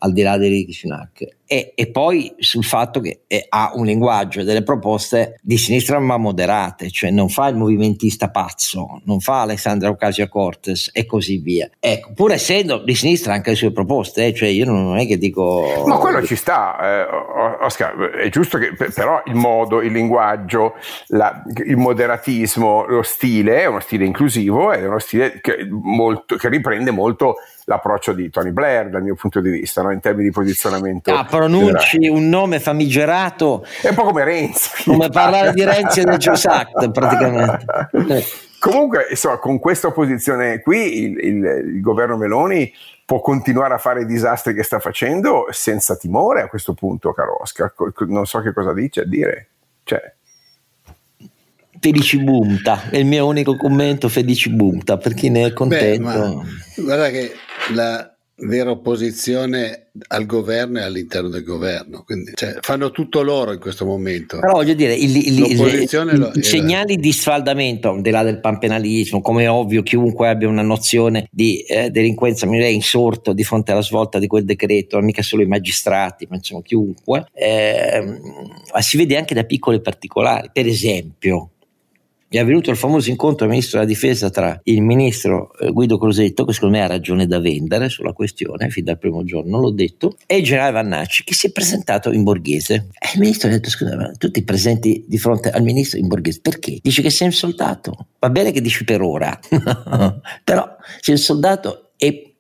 Speaker 1: al di là di Rishi Sunak e, e, poi sul fatto che eh, ha un linguaggio e delle proposte di sinistra ma moderate, cioè non fa il movimentista pazzo, non fa Alessandra Ocasio-Cortez e così via. Ecco, pur essendo di sinistra anche le sue proposte, eh, cioè io non è che dico...
Speaker 3: Ma quello ci sta, eh, Oscar, è giusto che però il modo, il linguaggio, la, il moderatismo, lo stile è uno stile inclusivo, è uno stile che, molto, che riprende molto l'approccio di Tony Blair dal mio punto di vista, no? in termini di posizionamento.
Speaker 1: Ah, pronunci generale. un nome famigerato.
Speaker 3: È un po' come Renzi.
Speaker 1: Come parlare di [LAUGHS] Renzi e del Act praticamente.
Speaker 3: Comunque, insomma, con questa opposizione qui il, il, il, governo Meloni può continuare a fare i disastri che sta facendo senza timore a questo punto, caro Oscar. Non so che cosa dice a dire. Cioè,
Speaker 1: Felicibunta, è il mio unico commento, felicibunta, per chi ne è contento.
Speaker 2: Beh, guarda che la vera opposizione al governo e all'interno del governo, quindi cioè, fanno tutto loro in questo momento.
Speaker 1: Però voglio dire, il, il, il, i segnali di sfaldamento, al di là del panpenalismo, come è ovvio chiunque abbia una nozione di eh, delinquenza minorile è insorto di fronte alla svolta di quel decreto, non mica solo i magistrati, ma insomma chiunque, eh, si vede anche da piccoli particolari. Per esempio, è avvenuto il famoso incontro del ministro della difesa tra il ministro eh, Guido Crosetto, che secondo me ha ragione da vendere sulla questione, fin dal primo giorno l'ho detto, e il generale Vannacci, che si è presentato in borghese. E il ministro ha detto, scusa, tutti presenti di fronte al ministro in borghese, perché? Dice che sei un soldato. Va bene che dici per ora, [LAUGHS] però sei un soldato e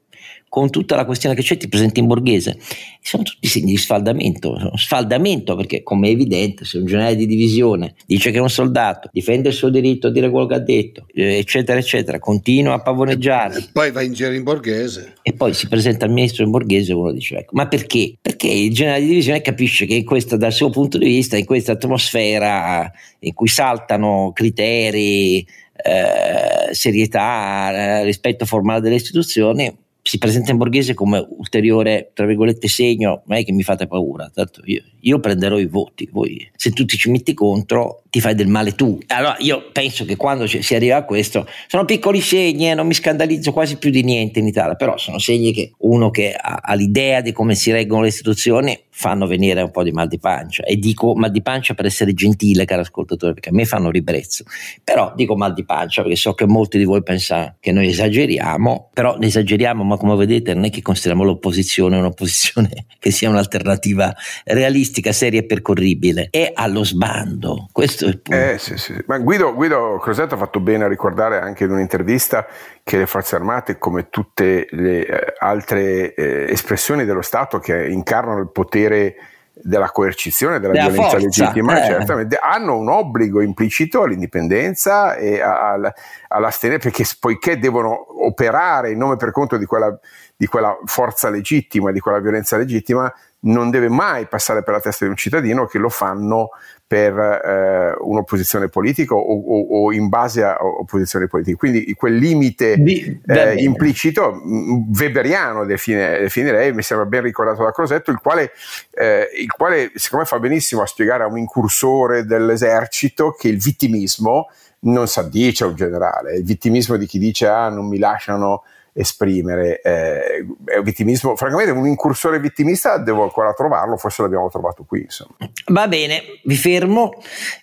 Speaker 1: con tutta la questione che c'è ti presenti in borghese. Sono tutti segni di sfaldamento, sfaldamento perché come è evidente se un generale di divisione dice che è un soldato, difende il suo diritto a dire quello che ha detto, eh, eccetera, eccetera, continua a pavoneggiare.
Speaker 2: E poi va in giro in borghese.
Speaker 1: E poi si presenta al ministro in borghese e uno dice ecco, ma perché? Perché il generale di divisione capisce che in questa, dal suo punto di vista, in questa atmosfera in cui saltano criteri, eh, serietà, eh, rispetto formale delle istituzioni, si presenta in borghese come ulteriore, tra virgolette, segno, non è che mi fate paura, tanto io, io, prenderò i voti, voi se tu ti ci metti contro ti fai del male tu. Allora io penso che quando si arriva a questo, sono piccoli segni, eh, non mi scandalizzo quasi più di niente in Italia, però sono segni che uno che ha, ha l'idea di come si reggono le istituzioni fanno venire un po' di mal di pancia. E dico mal di pancia per essere gentile caro ascoltatore perché a me fanno ribrezzo. Però dico mal di pancia perché so che molti di voi pensano che noi esageriamo però ne esageriamo ma come vedete non è che consideriamo l'opposizione un'opposizione [LAUGHS] che sia un'alternativa realistica seria e percorribile è allo sbando questo è il punto
Speaker 3: eh, sì, sì. ma Guido, Guido Crosetto ha fatto bene a ricordare anche in un'intervista che le forze armate come tutte le eh, altre eh, espressioni dello Stato che incarnano il potere potere della coercizione, della, della violenza forza, legittima, eh. certamente hanno un obbligo implicito all'indipendenza e all'astenere, perché poiché devono operare in nome per conto di quella, di quella forza legittima, di quella violenza legittima, non deve mai passare per la testa di un cittadino che lo fanno per eh, un'opposizione politica o, o, o, in base a opposizioni politiche. Quindi quel limite eh, implicito mm, weberiano define, definirei, mi sembra ben ricordato da Crosetto, il quale, eh, il quale secondo me fa benissimo a spiegare a un incursore dell'esercito che il vittimismo non si addice a un generale, il vittimismo di chi dice ah non mi lasciano esprimere. Eh, vittimismo, francamente, un incursore vittimista devo ancora trovarlo, forse l'abbiamo trovato qui. Insomma.
Speaker 1: Va bene, vi fermo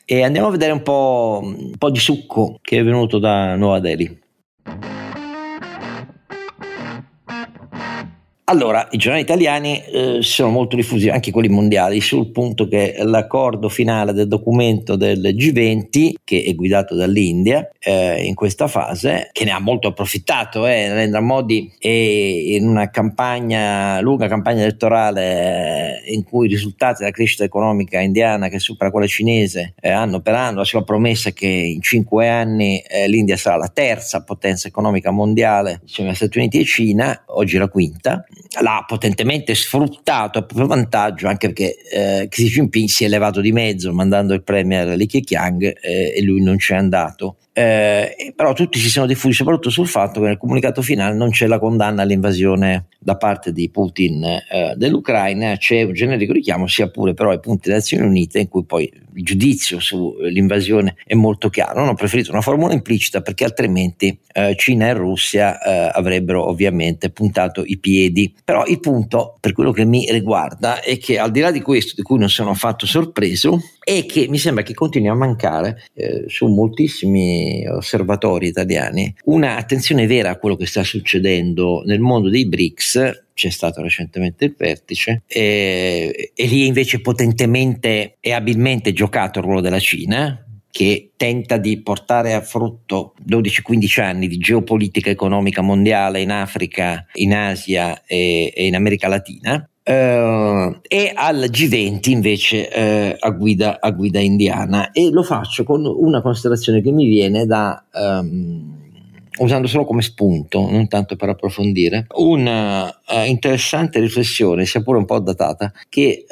Speaker 1: e andiamo a vedere un po', un po di succo che è venuto da Nuova Delhi. Allora, i giornali italiani eh, sono molto diffusi, anche quelli mondiali, sul punto che l'accordo finale del documento del G20, che è guidato dall'India eh, in questa fase, che ne ha molto approfittato, eh, Narendra Modi è in una campagna, lunga campagna elettorale eh, in cui i risultati della crescita economica indiana che supera quella cinese eh, anno per anno, la sua promessa che in cinque anni eh, l'India sarà la terza potenza economica mondiale, insieme a Stati Uniti e Cina, oggi la quinta l'ha potentemente sfruttato a proprio vantaggio anche perché eh, Xi Jinping si è levato di mezzo mandando il premier Li Keqiang eh, e lui non c'è andato eh, però tutti si sono diffusi soprattutto sul fatto che nel comunicato finale non c'è la condanna all'invasione da parte di Putin eh, dell'Ucraina, c'è un generico richiamo sia pure però ai punti delle Nazioni Unite in cui poi il giudizio sull'invasione è molto chiaro. Non ho preferito una formula implicita perché altrimenti eh, Cina e Russia eh, avrebbero ovviamente puntato i piedi. Però il punto per quello che mi riguarda è che al di là di questo, di cui non sono affatto sorpreso, è che mi sembra che continui a mancare eh, su moltissimi osservatori italiani una attenzione vera a quello che sta succedendo nel mondo dei BRICS c'è stato recentemente il vertice e, e lì invece potentemente e abilmente giocato il ruolo della Cina che tenta di portare a frutto 12-15 anni di geopolitica economica mondiale in Africa, in Asia e, e in America Latina Uh, e al G20 invece uh, a, guida, a, guida, indiana. E lo faccio con una considerazione che mi viene da um, usando solo come spunto, non tanto per approfondire, una uh, interessante riflessione, sia pure un po' datata, che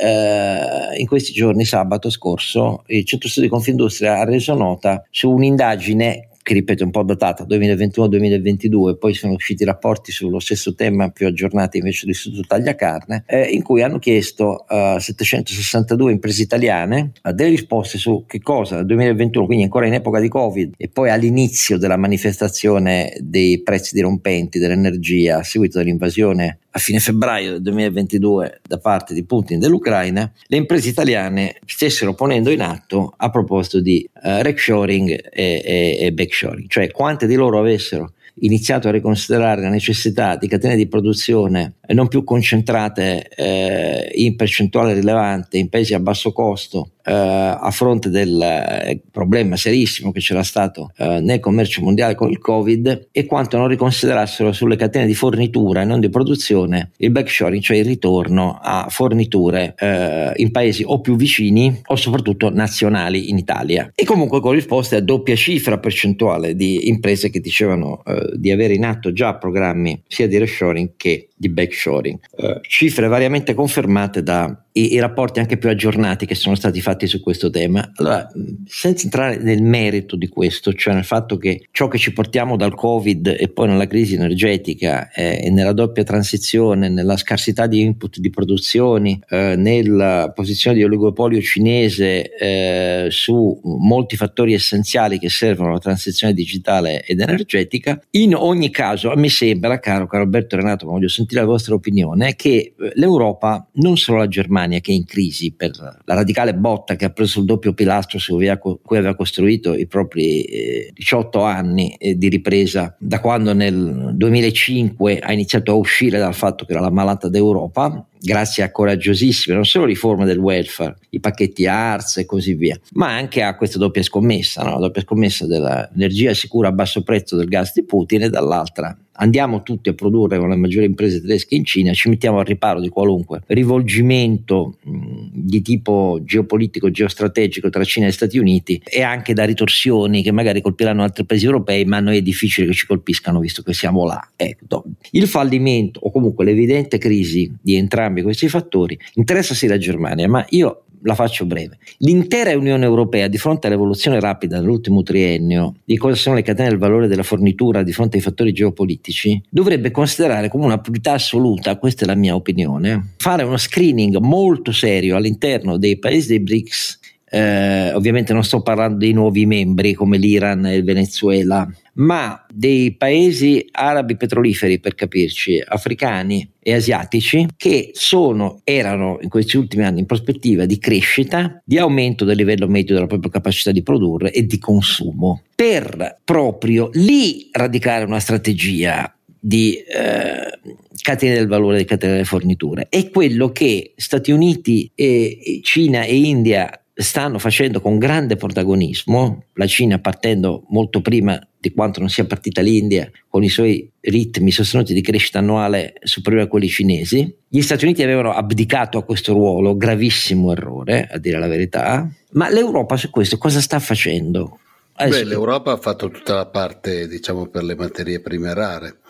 Speaker 1: in questi giorni, sabato scorso, il Centro Studi Confindustria ha reso nota su un'indagine che ripeto è un po' datata, 2021-2022, poi sono usciti rapporti sullo stesso tema più aggiornati invece dell'Istituto Tagliacarne, eh, in cui hanno chiesto a uh, 762 imprese italiane uh, delle risposte su che cosa? Nel 2021, quindi ancora in epoca di Covid e poi all'inizio della manifestazione dei prezzi dirompenti dell'energia seguito dall'invasione a fine febbraio del 2022 da parte di Putin dell'Ucraina, le imprese italiane stessero ponendo in atto a proposito di uh, reshoring e, e, e backshoring, cioè quante di loro avessero iniziato a riconsiderare la necessità di catene di produzione non più concentrate eh, in percentuale rilevante in paesi a basso costo eh, a fronte del eh, problema serissimo che c'era stato eh, nel commercio mondiale con il Covid e quanto non riconsiderassero sulle catene di fornitura e non di produzione il backshoring, cioè il ritorno a forniture eh, in paesi o più vicini o soprattutto nazionali in Italia. E comunque con risposte a doppia cifra percentuale di imprese che dicevano eh, di avere in atto già programmi sia di reshoring che di backshoring. Eh, cifre variamente confermate da i, rapporti anche più aggiornati che sono stati fatti su questo tema. Allora, senza entrare nel merito di questo, cioè nel fatto che ciò che ci portiamo dal Covid e poi nella crisi energetica eh, e nella doppia transizione, nella scarsità di input di produzioni, eh, nella posizione di oligopolio cinese eh, su molti fattori essenziali che servono alla transizione digitale ed energetica, in ogni caso mi sembra, caro, caro Alberto Renato, ma voglio sentire la vostra opinione, che eh, l'Europa, non solo la Germania, che è in crisi per la radicale botta che ha preso il doppio pilastro su cui aveva costruito i propri eh, 18 anni eh, di ripresa da quando nel 2005 ha iniziato a uscire dal fatto che era la malata d'Europa grazie a coraggiosissime non solo riforme del welfare, i pacchetti ARS e così via, ma anche a questa doppia scommessa, no? la doppia scommessa dell'energia sicura a basso prezzo del gas di Putin e dall'altra andiamo tutti a produrre con le maggiori imprese tedesche in Cina, ci mettiamo al riparo di qualunque rivolgimento di tipo geopolitico, geostrategico tra Cina e Stati Uniti e anche da ritorsioni che magari colpiranno altri paesi europei, ma a noi è difficile che ci colpiscano visto che siamo là. Ecco. Il fallimento o comunque l'evidente crisi di entrambi questi fattori interessa sì la Germania, ma io la faccio breve. L'intera Unione Europea, di fronte all'evoluzione rapida dell'ultimo triennio di cosa sono le catene del valore della fornitura di fronte ai fattori geopolitici, dovrebbe considerare come una priorità assoluta, questa è la mia opinione, fare uno screening molto serio all'interno dei paesi dei BRICS eh, ovviamente non sto parlando dei nuovi membri come l'Iran e il Venezuela, ma dei paesi arabi petroliferi, per capirci, africani e asiatici, che sono, erano in questi ultimi anni in prospettiva di crescita, di aumento del livello medio della propria capacità di produrre e di consumo, per proprio lì radicare una strategia di eh, catene del valore, di catene delle forniture. È quello che Stati Uniti, e Cina e India stanno facendo con grande protagonismo, la Cina partendo molto prima di quanto non sia partita l'India, con i suoi ritmi sostenuti di crescita annuale superiori a quelli cinesi. Gli Stati Uniti avevano abdicato a questo ruolo, gravissimo errore, a dire la verità, ma l'Europa su questo cosa sta facendo?
Speaker 2: Beh, l'Europa ha fatto tutta la parte, diciamo, per le materie prime rare.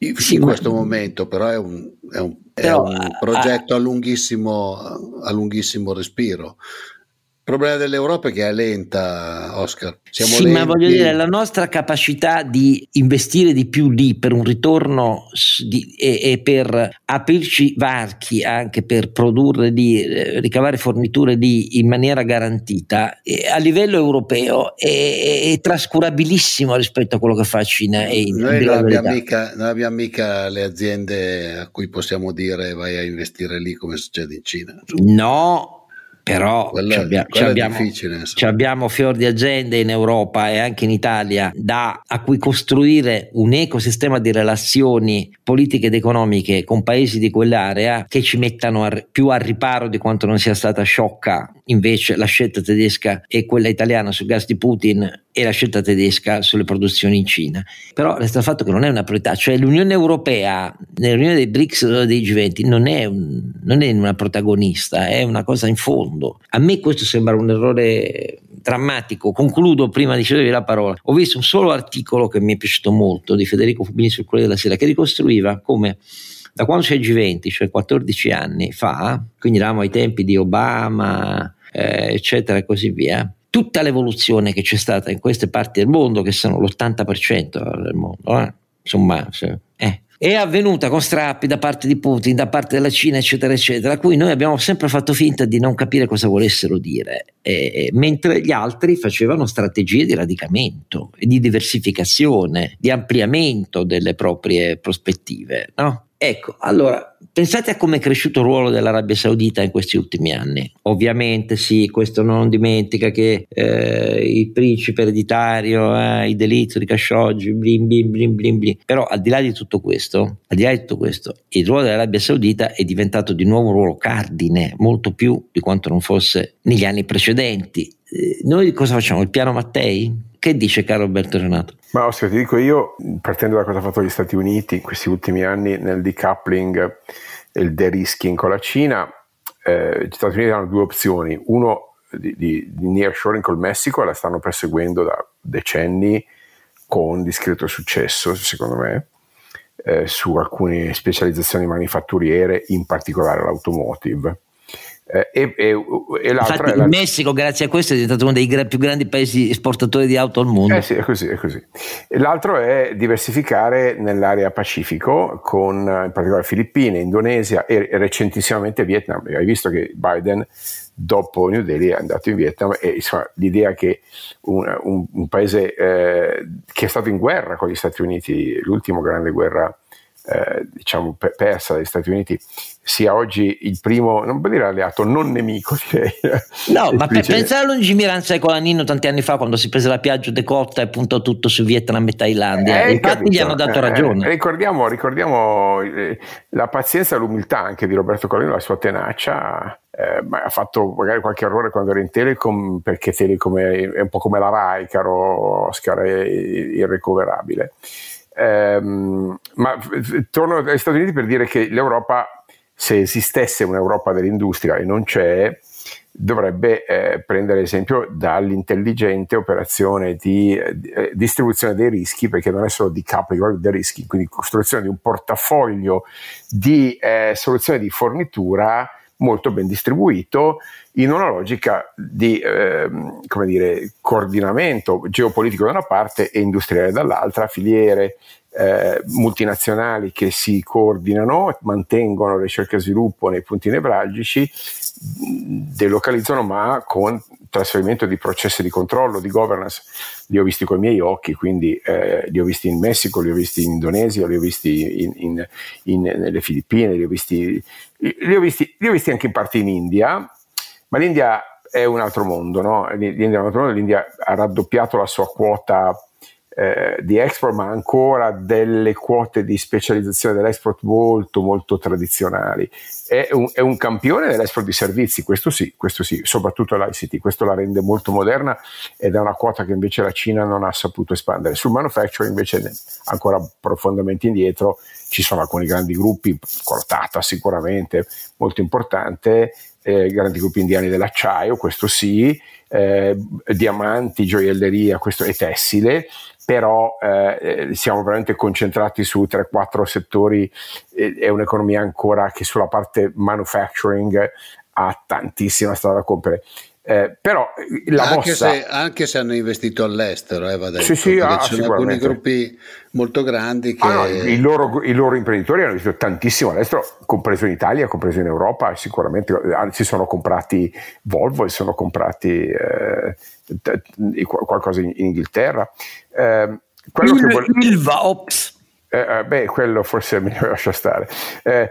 Speaker 2: In sì, questo ma... momento però è un, è un, però, è un progetto a, a, lunghissimo, a lunghissimo respiro. Il problema dell'Europa è che è lenta, Oscar.
Speaker 1: Siamo sì, lenti. ma voglio dire, la nostra capacità di investire di più lì per un ritorno di, e, e, per aprirci varchi anche per produrre lì, eh, ricavare forniture lì in maniera garantita, eh, a livello europeo è, è, trascurabilissimo rispetto a quello che fa Cina. E
Speaker 2: noi, non abbiamo, mica, non abbiamo mica le aziende a cui possiamo dire vai a investire lì come succede in Cina.
Speaker 1: No, però quello, abbiamo, abbiamo, abbiamo, fior di agende in Europa e anche in Italia da, a cui costruire un ecosistema di relazioni politiche ed economiche con paesi di quell'area che ci mettano a, più al riparo di quanto non sia stata sciocca invece la scelta tedesca e quella italiana sul gas di Putin e la scelta tedesca sulle produzioni in Cina. Però resta il fatto che non è una priorità, cioè l'Unione Europea, nell'Unione dei BRICS o dei G20, non è, un, non è una protagonista, è una cosa in fondo. A me questo sembra un errore drammatico. Concludo prima di cedervi la parola. Ho visto un solo articolo che mi è piaciuto molto di Federico Fubini sul Corriere della Sera che ricostruiva come da quando c'è il G20, cioè 14 anni fa, quindi eravamo ai tempi di Obama, eh, eccetera e così via, tutta l'evoluzione che c'è stata in queste parti del mondo, che sono l'80% del mondo, eh, insomma, eh, è avvenuta con strappi da parte di Putin, da parte della Cina, eccetera, eccetera, a cui noi abbiamo sempre fatto finta di non capire cosa volessero dire, eh, mentre gli altri facevano strategie di radicamento, di diversificazione, di ampliamento delle proprie prospettive. No? Ecco, allora pensate a come è cresciuto il ruolo dell'Arabia Saudita in questi ultimi anni. Ovviamente sì, questo non dimentica che eh, il principe ereditario, eh, i delitti di Khashoggi, blin blin blin blin blin. Però al di là di tutto questo, al di là di tutto questo, il ruolo dell'Arabia Saudita è diventato di nuovo un ruolo cardine, molto più di quanto non fosse negli anni precedenti. Eh, noi cosa facciamo? Il piano Mattei? Che dice caro Alberto Renato?
Speaker 3: Ma Oscar, ti dico io, partendo da cosa ha fatto gli Stati Uniti in questi ultimi anni nel decoupling e il de-risking con la Cina, eh, gli Stati Uniti hanno due opzioni. Uno di, di, di nearshoring col Messico, la stanno perseguendo da decenni con discreto successo, secondo me, eh, su alcune specializzazioni manifatturiere, in particolare l'automotive
Speaker 1: e, e, e Infatti, il Messico, grazie a questo, è diventato uno dei gra- più grandi paesi esportatori di auto al mondo.
Speaker 3: Eh sì, è così, è così. L'altro è diversificare nell'area Pacifico, con in particolare Filippine, Indonesia e recentissimamente Vietnam. Hai visto che Biden, dopo New Delhi, è andato in Vietnam e insomma, l'idea che un, un, un paese eh, che è stato in guerra con gli Stati Uniti, l'ultima grande guerra eh, diciamo persa dagli Stati Uniti sia oggi il primo, non può dire alleato, non nemico direi. [LAUGHS]
Speaker 1: No, ma per pensare alla lungimiranza di Colanino tanti anni fa quando si prese la piaggia decotta e puntò tutto su Vietnam e Thailandia, eh, infatti capito. gli hanno dato ragione.
Speaker 3: Eh, ricordiamo, ricordiamo eh, la pazienza e l'umiltà anche di Roberto Colanino, la sua tenacia. Eh, ha fatto magari qualche errore quando era in Telecom perché Telecom è, è un po' come la Rai, caro Oscar, è irrecuperabile. Ehm, ma torno agli Stati Uniti per dire che l'Europa se esistesse un'Europa dell'industria e non c'è, dovrebbe eh, prendere esempio dall'intelligente operazione di eh, distribuzione dei rischi, perché non è solo di decoupling dei rischi, quindi costruzione di un portafoglio di eh, soluzioni di fornitura molto ben distribuito in una logica di come dire, coordinamento geopolitico da una parte e industriale dall'altra, filiere eh, multinazionali che si coordinano, mantengono ricerca e sviluppo nei punti nevralgici, delocalizzano ma con trasferimento di processi di controllo, di governance. Li ho visti con i miei occhi, quindi eh, li ho visti in Messico, li ho visti in Indonesia, li ho visti in, in, in, nelle Filippine, li ho, visti, li, ho visti, li ho visti anche in parte in India, ma l'India è un altro mondo, no? L'India è un altro mondo, l'India ha raddoppiato la sua quota eh, di export, ma ancora delle quote di specializzazione dell'export molto, molto tradizionali. È un, è un campione dell'export di servizi, questo sì, questo sì, soprattutto l'ICT, questo la rende molto moderna ed è una quota che invece la Cina non ha saputo espandere. Sul manufacturing invece ancora profondamente indietro, ci sono alcuni grandi gruppi, Cortata sicuramente, molto importante, eh, grandi gruppi indiani dell'acciaio, questo sì, eh, diamanti, gioielleria questo, e tessile, però eh, siamo veramente concentrati su 3-4 settori, è un'economia ancora che sulla parte manufacturing ha tantissima strada da compiere. Eh, però la
Speaker 2: anche,
Speaker 3: mossa...
Speaker 2: se, anche se hanno investito all'estero, eh, va detto,
Speaker 3: sì, sì, ah,
Speaker 2: ci sono alcuni gruppi molto grandi che... Ah,
Speaker 3: no, i, loro, I, loro, imprenditori hanno investito tantissimo all'estero, compreso in Italia, compreso in Europa, sicuramente si sono comprati Volvo e sono comprati eh, qualcosa in, in Inghilterra.
Speaker 1: Eh, quello il, che vuole... Ilva, ops.
Speaker 3: Eh, eh, beh, quello forse è meglio [LAUGHS] lasciare stare. Eh,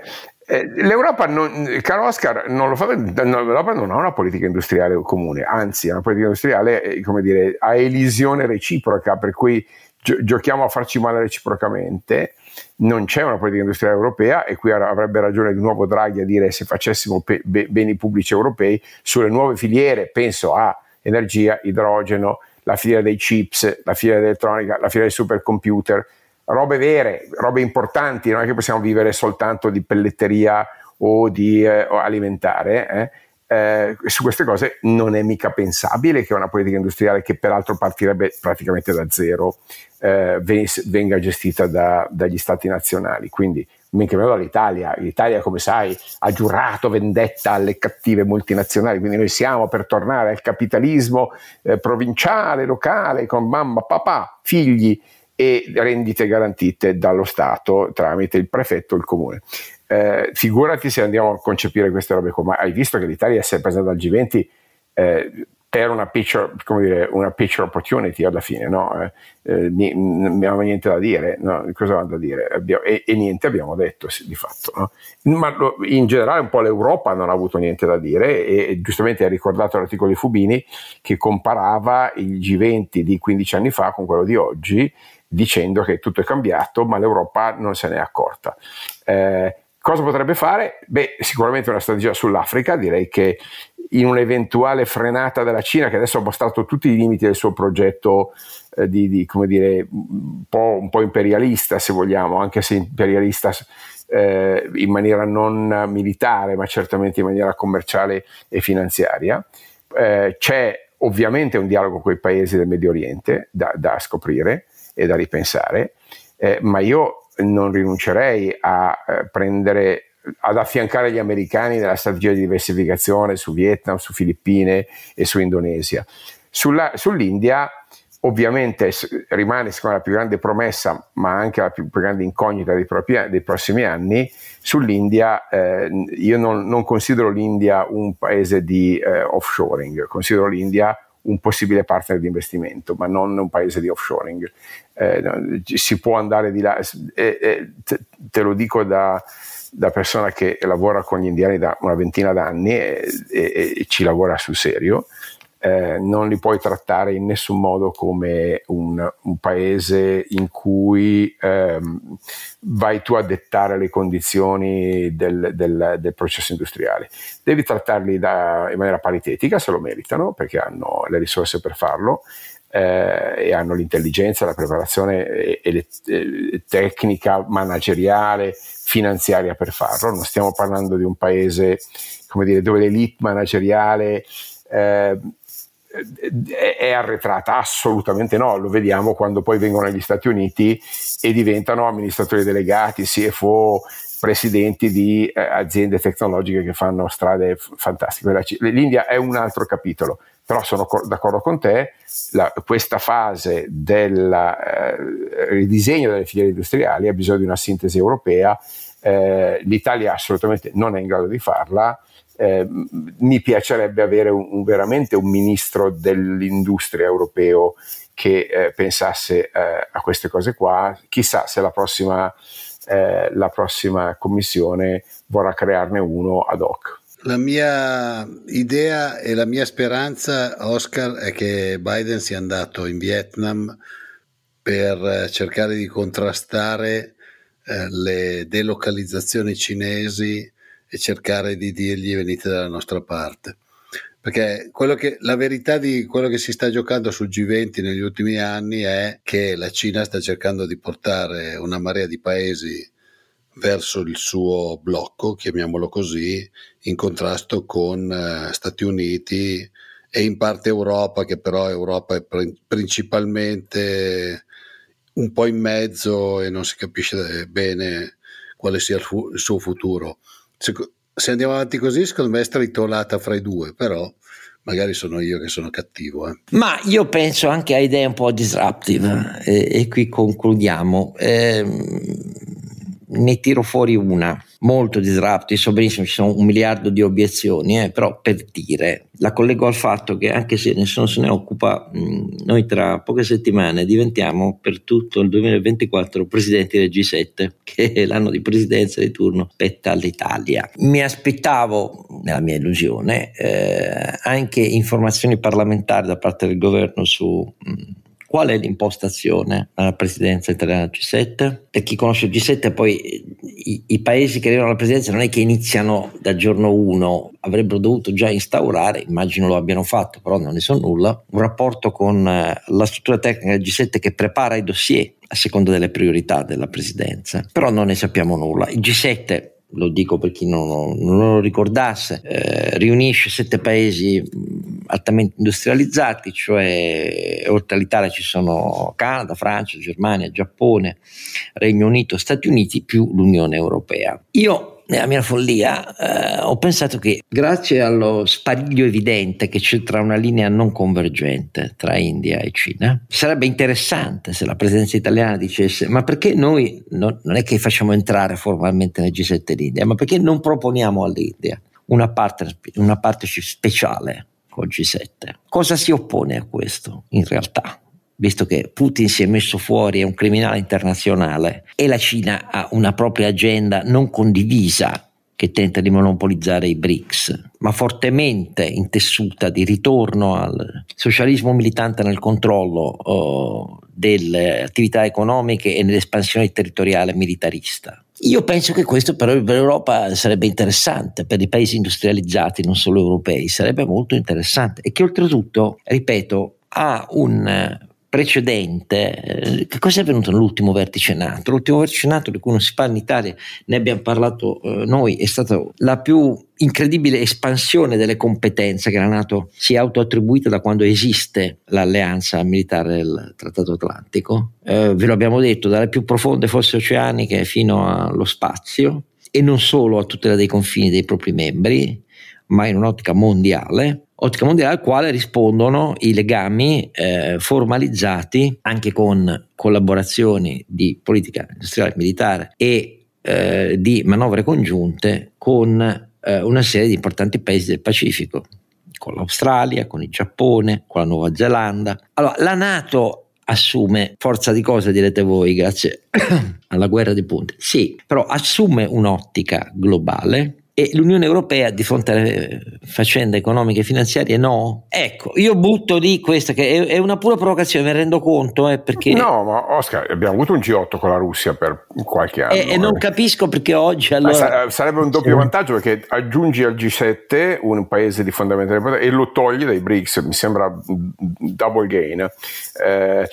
Speaker 3: eh, L'Europa, non, caro Oscar, non lo fa, l'Europa non ha una politica industriale comune, anzi, è una politica industriale, eh, come dire, a elisione reciproca, per cui gio- giochiamo a farci male reciprocamente. Non c'è una politica industriale europea e qui avrebbe ragione di nuovo Draghi a dire se facessimo pe- be- beni pubblici europei sulle nuove filiere, penso a energia, idrogeno, la filiera dei chips, la filiera dell'elettronica, la filiera dei supercomputer, robe vere, robe importanti, non è che possiamo vivere soltanto di pelletteria o di eh, alimentare. Eh. Eh, su queste cose non è mica pensabile che una politica industriale che peraltro partirebbe praticamente da zero eh, venga gestita da, dagli stati nazionali. Quindi, meno dall'Italia. L'Italia, come sai, ha giurato vendetta alle cattive multinazionali, quindi noi siamo per tornare al capitalismo eh, provinciale, locale, con mamma, papà, figli e rendite garantite dallo Stato tramite il prefetto o il comune. Eh, figurati se andiamo a concepire queste robe come hai visto che l'Italia è presentata al G20 eh, per una picture, dire, una picture opportunity alla fine, no? eh, eh non abbiamo niente da dire, no? cosa abbiamo da dire? Abbiamo, e, e, niente abbiamo detto sì, di fatto. No? Ma lo, in generale un po' l'Europa non ha avuto niente da dire e, e giustamente hai ricordato l'articolo di Fubini che comparava il G20 di 15 anni fa con quello di oggi dicendo che tutto è cambiato, ma l'Europa non se n'è accorta. Eh, cosa potrebbe fare? Beh, sicuramente una strategia sull'Africa, direi che in un'eventuale frenata della Cina, che adesso ha mostrato tutti i limiti del suo progetto eh, di, di, come dire, un po', un po', imperialista, se vogliamo, anche se imperialista eh, in maniera non militare, ma certamente in maniera commerciale e finanziaria. Eh, c'è ovviamente un dialogo con i paesi del Medio Oriente da, da scoprire e da ripensare, eh, ma io non rinuncerei a eh, prendere ad affiancare gli americani nella strategia di diversificazione su Vietnam, su Filippine e su Indonesia. Sulla, sull'India ovviamente rimane secondo la più grande promessa, ma anche la più, più grande incognita dei, propri, dei, prossimi anni. Sull'India eh, io non, non, considero l'India un paese di eh, offshoring, considero l'India un possibile partner di investimento, ma non un paese di offshoring. Eh, si può andare di là, eh, eh, te, lo dico da, da, persona che lavora con gli indiani da una ventina d'anni e, e, e ci lavora sul serio eh, non li puoi trattare in nessun modo come un, un paese in cui ehm, vai tu a dettare le condizioni del, del, del processo industriale. Devi trattarli da, in maniera paritetica se lo meritano perché hanno le risorse per farlo. eh, e hanno l'intelligenza, la preparazione e, e e tecnica manageriale, finanziaria per farlo. Non stiamo parlando di un paese dire, dove l'elite manageriale eh, è arretrata? Assolutamente no, lo vediamo quando poi vengono negli Stati Uniti e diventano amministratori delegati, CFO, presidenti di eh, aziende tecnologiche che fanno strade fantastiche. L'India è un altro capitolo, però sono co- d'accordo con te, la, questa fase del eh, ridisegno delle filiere industriali ha bisogno di una sintesi europea, eh, l'Italia assolutamente non è in grado di farla, eh, mi piacerebbe avere un, un, veramente un ministro dell'industria europeo che eh, pensasse eh, a queste cose qua. Chissà se la prossima, eh, la prossima commissione vorrà crearne uno ad hoc.
Speaker 2: La mia idea e la mia speranza, Oscar, è che Biden sia andato in Vietnam per cercare di contrastare eh, le delocalizzazioni cinesi e cercare di dirgli venite dalla nostra parte. Perché che, la verità di quello che si sta giocando sul G20 negli ultimi anni è che la Cina sta cercando di portare una marea di paesi verso il suo blocco, chiamiamolo così, in contrasto con eh, Stati Uniti e in parte Europa, che però Europa è principalmente un po' in mezzo e non si capisce bene quale sia il, fu- il suo futuro se, andiamo avanti così, secondo me è stritolata fra i due, però magari sono io che sono cattivo. Eh.
Speaker 1: Ma io penso anche a idee un po' disruptive e, e qui concludiamo. Eh, ne tiro fuori una molto disruptive, so benissimo ci sono un miliardo di obiezioni, eh, però per dire, la collego al fatto che anche se nessuno se ne occupa, noi tra poche settimane diventiamo per tutto il 2024 presidenti del [LAUGHS] G7, che è l'anno di presidenza di turno spetta all'Italia. Mi aspettavo, nella mia illusione, eh, anche informazioni parlamentari da parte del governo su... Mh, Qual è l'impostazione alla presidenza italiana del G7? Per chi conosce il G7, poi i, i, paesi che arrivano alla presidenza non è che iniziano dal giorno 1, avrebbero dovuto già instaurare, immagino lo abbiano fatto, però non ne so nulla, un rapporto con eh, la struttura tecnica del G7 che prepara i dossier a seconda delle priorità della presidenza. Però non ne sappiamo nulla. Il G7 lo dico per chi non, non lo ricordasse, eh, riunisce sette paesi altamente industrializzati, cioè oltre all'Italia ci sono Canada, Francia, Germania, Giappone, Regno Unito, Stati Uniti più l'Unione Europea. Io nella mia follia eh, ho pensato che grazie allo spariglio evidente che c'è tra una linea non convergente tra India e Cina, sarebbe interessante se la presidenza italiana dicesse ma perché noi non, non è che facciamo entrare formalmente nel G7 l'India, ma perché non proponiamo all'India una partner, una partnership speciale col G7? Cosa si oppone a questo in realtà? Visto che Putin si è messo fuori, è un criminale internazionale e la Cina ha una propria agenda non condivisa che tenta di monopolizzare i BRICS, ma fortemente intessuta di ritorno al socialismo militante nel controllo oh, delle attività economiche e nell'espansione territoriale militarista. Io penso che questo però per l'Europa sarebbe interessante, per i paesi industrializzati, non solo europei, sarebbe molto interessante e che oltretutto, ripeto, ha un precedente, eh, che cosa è avvenuto nell'ultimo vertice NATO? L'ultimo vertice NATO di cui non si parla in Italia, ne abbiamo parlato eh, noi, è stata la più incredibile espansione delle competenze che la NATO si è autoattribuita da quando esiste l'alleanza militare del Trattato Atlantico. Eh, ve lo abbiamo detto, dalle più profonde fosse oceaniche fino allo spazio e non solo a tutela dei confini dei propri membri, ma in un'ottica mondiale ottica mondiale al quale rispondono i legami eh, formalizzati anche con collaborazioni di politica industriale e militare e eh, di manovre congiunte con eh, una serie di importanti paesi del Pacifico, con l'Australia, con il Giappone, con la Nuova Zelanda. Allora, la Nato assume forza di cosa direte voi grazie [COUGHS] alla guerra dei punti sì però assume un'ottica globale e l'Unione Europea di fronte alle faccende economiche e finanziarie no. Ecco, io butto lì questa che è, una pura provocazione, mi rendo conto, eh, perché...
Speaker 3: No, ma Oscar, abbiamo avuto un G8 con la Russia per qualche anno.
Speaker 1: E, e non capisco perché oggi allora...
Speaker 3: sarebbe un doppio vantaggio perché aggiungi al G7 un paese di fondamentale importanza e lo togli dai BRICS, mi sembra double gain. Eh,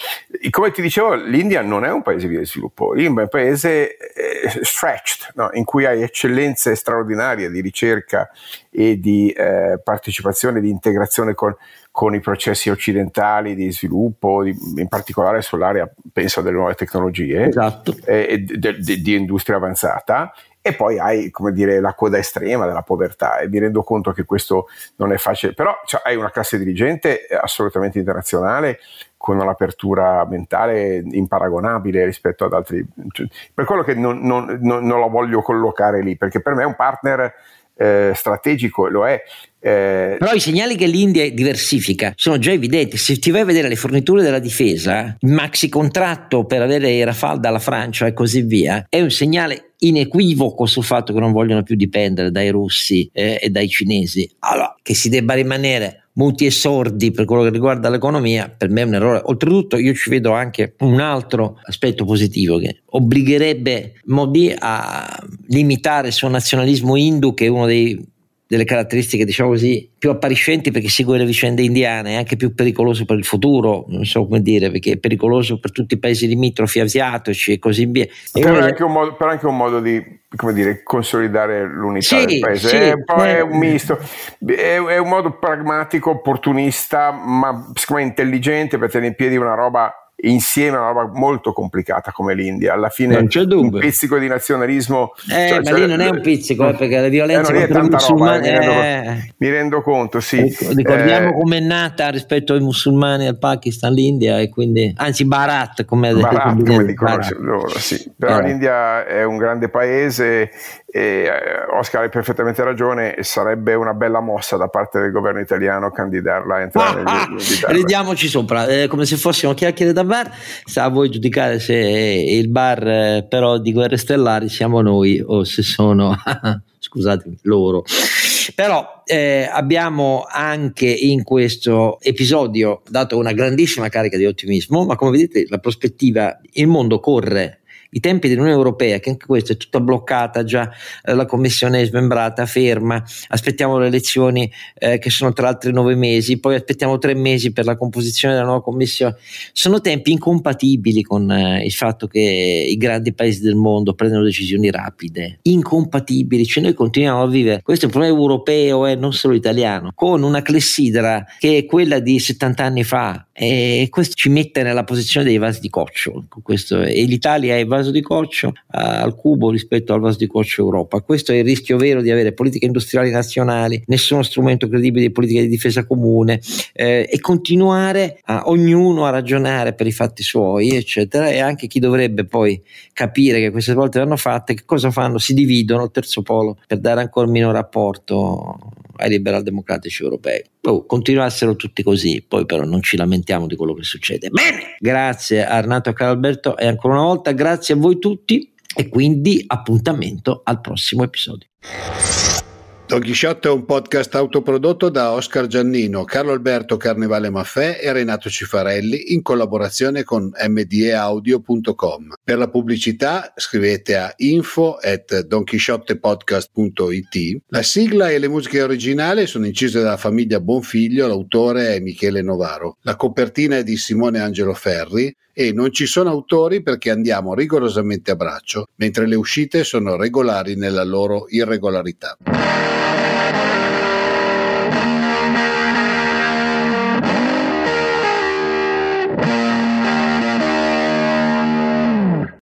Speaker 3: come ti dicevo, l'India non è un paese di sviluppo, l'India è un paese eh, stretched, no? in cui hai eccellenze straordinarie di ricerca e di eh, partecipazione, di integrazione con, con, i processi occidentali di sviluppo, di, in particolare sull'area, penso, delle nuove tecnologie
Speaker 1: esatto.
Speaker 3: e de, de, di industria avanzata. E poi hai come dire la coda estrema della povertà. E mi rendo conto che questo non è facile. Però cioè, hai una classe dirigente assolutamente internazionale con un'apertura mentale imparagonabile rispetto ad altri. Cioè, per quello che non, non, non, non, la voglio collocare lì perché per me è un partner eh, strategico lo è
Speaker 1: eh, Però i segnali che l'India diversifica sono già evidenti. Se ti vai a vedere le forniture della difesa, il maxi contratto per avere i Rafale dalla Francia e così via, è un segnale inequivoco sul fatto che non vogliono più dipendere dai russi eh, e dai cinesi. Allora, che si debba rimanere muti e sordi per quello che riguarda l'economia, per me è un errore. Oltretutto io ci vedo anche un altro aspetto positivo che obbligherebbe Modi a limitare il suo nazionalismo hindu, che è uno dei delle caratteristiche, diciamo così, più appariscenti perché segue le vicende indiane, è anche più pericoloso per il futuro, non so come dire, perché è pericoloso per tutti i paesi limitrofi asiatici e così via.
Speaker 3: Però, è anche un modo, però anche un modo di come dire, consolidare l'unità sì, del paese. Sì, è, un po', è un misto, è, è, un modo pragmatico, opportunista, ma secondo me intelligente per tenere in piedi una roba insieme a una roba molto complicata come l'India. Alla fine un pizzico di nazionalismo.
Speaker 1: Eh, cioè, ma cioè, lì non è un pizzico, eh, perché la violenza
Speaker 3: eh, contro i musulmani. Roba, eh, mi, rendo, eh. mi, rendo, conto, sì.
Speaker 1: Ecco, ricordiamo eh, come è nata rispetto ai musulmani al Pakistan, l'India, e quindi, anzi, Bharat, come,
Speaker 3: Bharat, come dicono Bharat. loro, sì. Però l'India è un grande paese e Oscar hai perfettamente ragione, sarebbe una bella mossa da parte del governo italiano candidarla a entrare ah,
Speaker 1: nel ah, Ridiamoci sopra, eh, come se fossimo chiacchiere da bar, sta a voi giudicare se il bar eh, però di Guerre Stellari siamo noi o se sono, [LAUGHS] scusatemi, loro. Però eh, abbiamo anche in questo episodio dato una grandissima carica di ottimismo, ma come vedete la prospettiva, il mondo corre i tempi dell'Unione Europea, che anche questa è tutta bloccata già, eh, la Commissione è smembrata, ferma, aspettiamo le elezioni eh, che sono tra altri nove mesi, poi aspettiamo tre mesi per la composizione della nuova Commissione, sono tempi incompatibili con eh, il fatto che i grandi paesi del mondo prendono decisioni rapide, incompatibili, cioè noi continuiamo a vivere, questo è un problema europeo e eh, non solo italiano, con una clessidra che è quella di 70 anni fa e questo ci mette nella posizione dei vasi di coccio, questo, e l'Italia è il vaso di coccio al cubo rispetto al vaso di coccio Europa. Questo è il rischio vero di avere politiche industriali nazionali, nessuno strumento credibile di politica di difesa comune eh, e continuare a ognuno a ragionare per i fatti suoi, eccetera, e anche chi dovrebbe poi capire che queste volte vanno fatte, che cosa fanno? Si dividono il terzo polo per dare ancora minore apporto ai liberal democratici europei. Oh, continuassero tutti così, poi però non ci lamentiamo di quello che succede. Bene, grazie a Renato e e ancora una volta grazie a voi tutti e quindi appuntamento al prossimo episodio.
Speaker 2: Don Chisciotte è un podcast autoprodotto da Oscar Giannino, Carlo Alberto Carnevale Maffè e Renato Cifarelli in collaborazione con mdeaudio.com. Per la pubblicità scrivete a info at donchisciottepodcast.it. La sigla e le musiche originali sono incise dalla famiglia Bonfiglio, l'autore è Michele Novaro. La copertina è di Simone Angelo Ferri e non ci sono autori perché andiamo rigorosamente a braccio, mentre le uscite sono regolari nella loro irregolarità.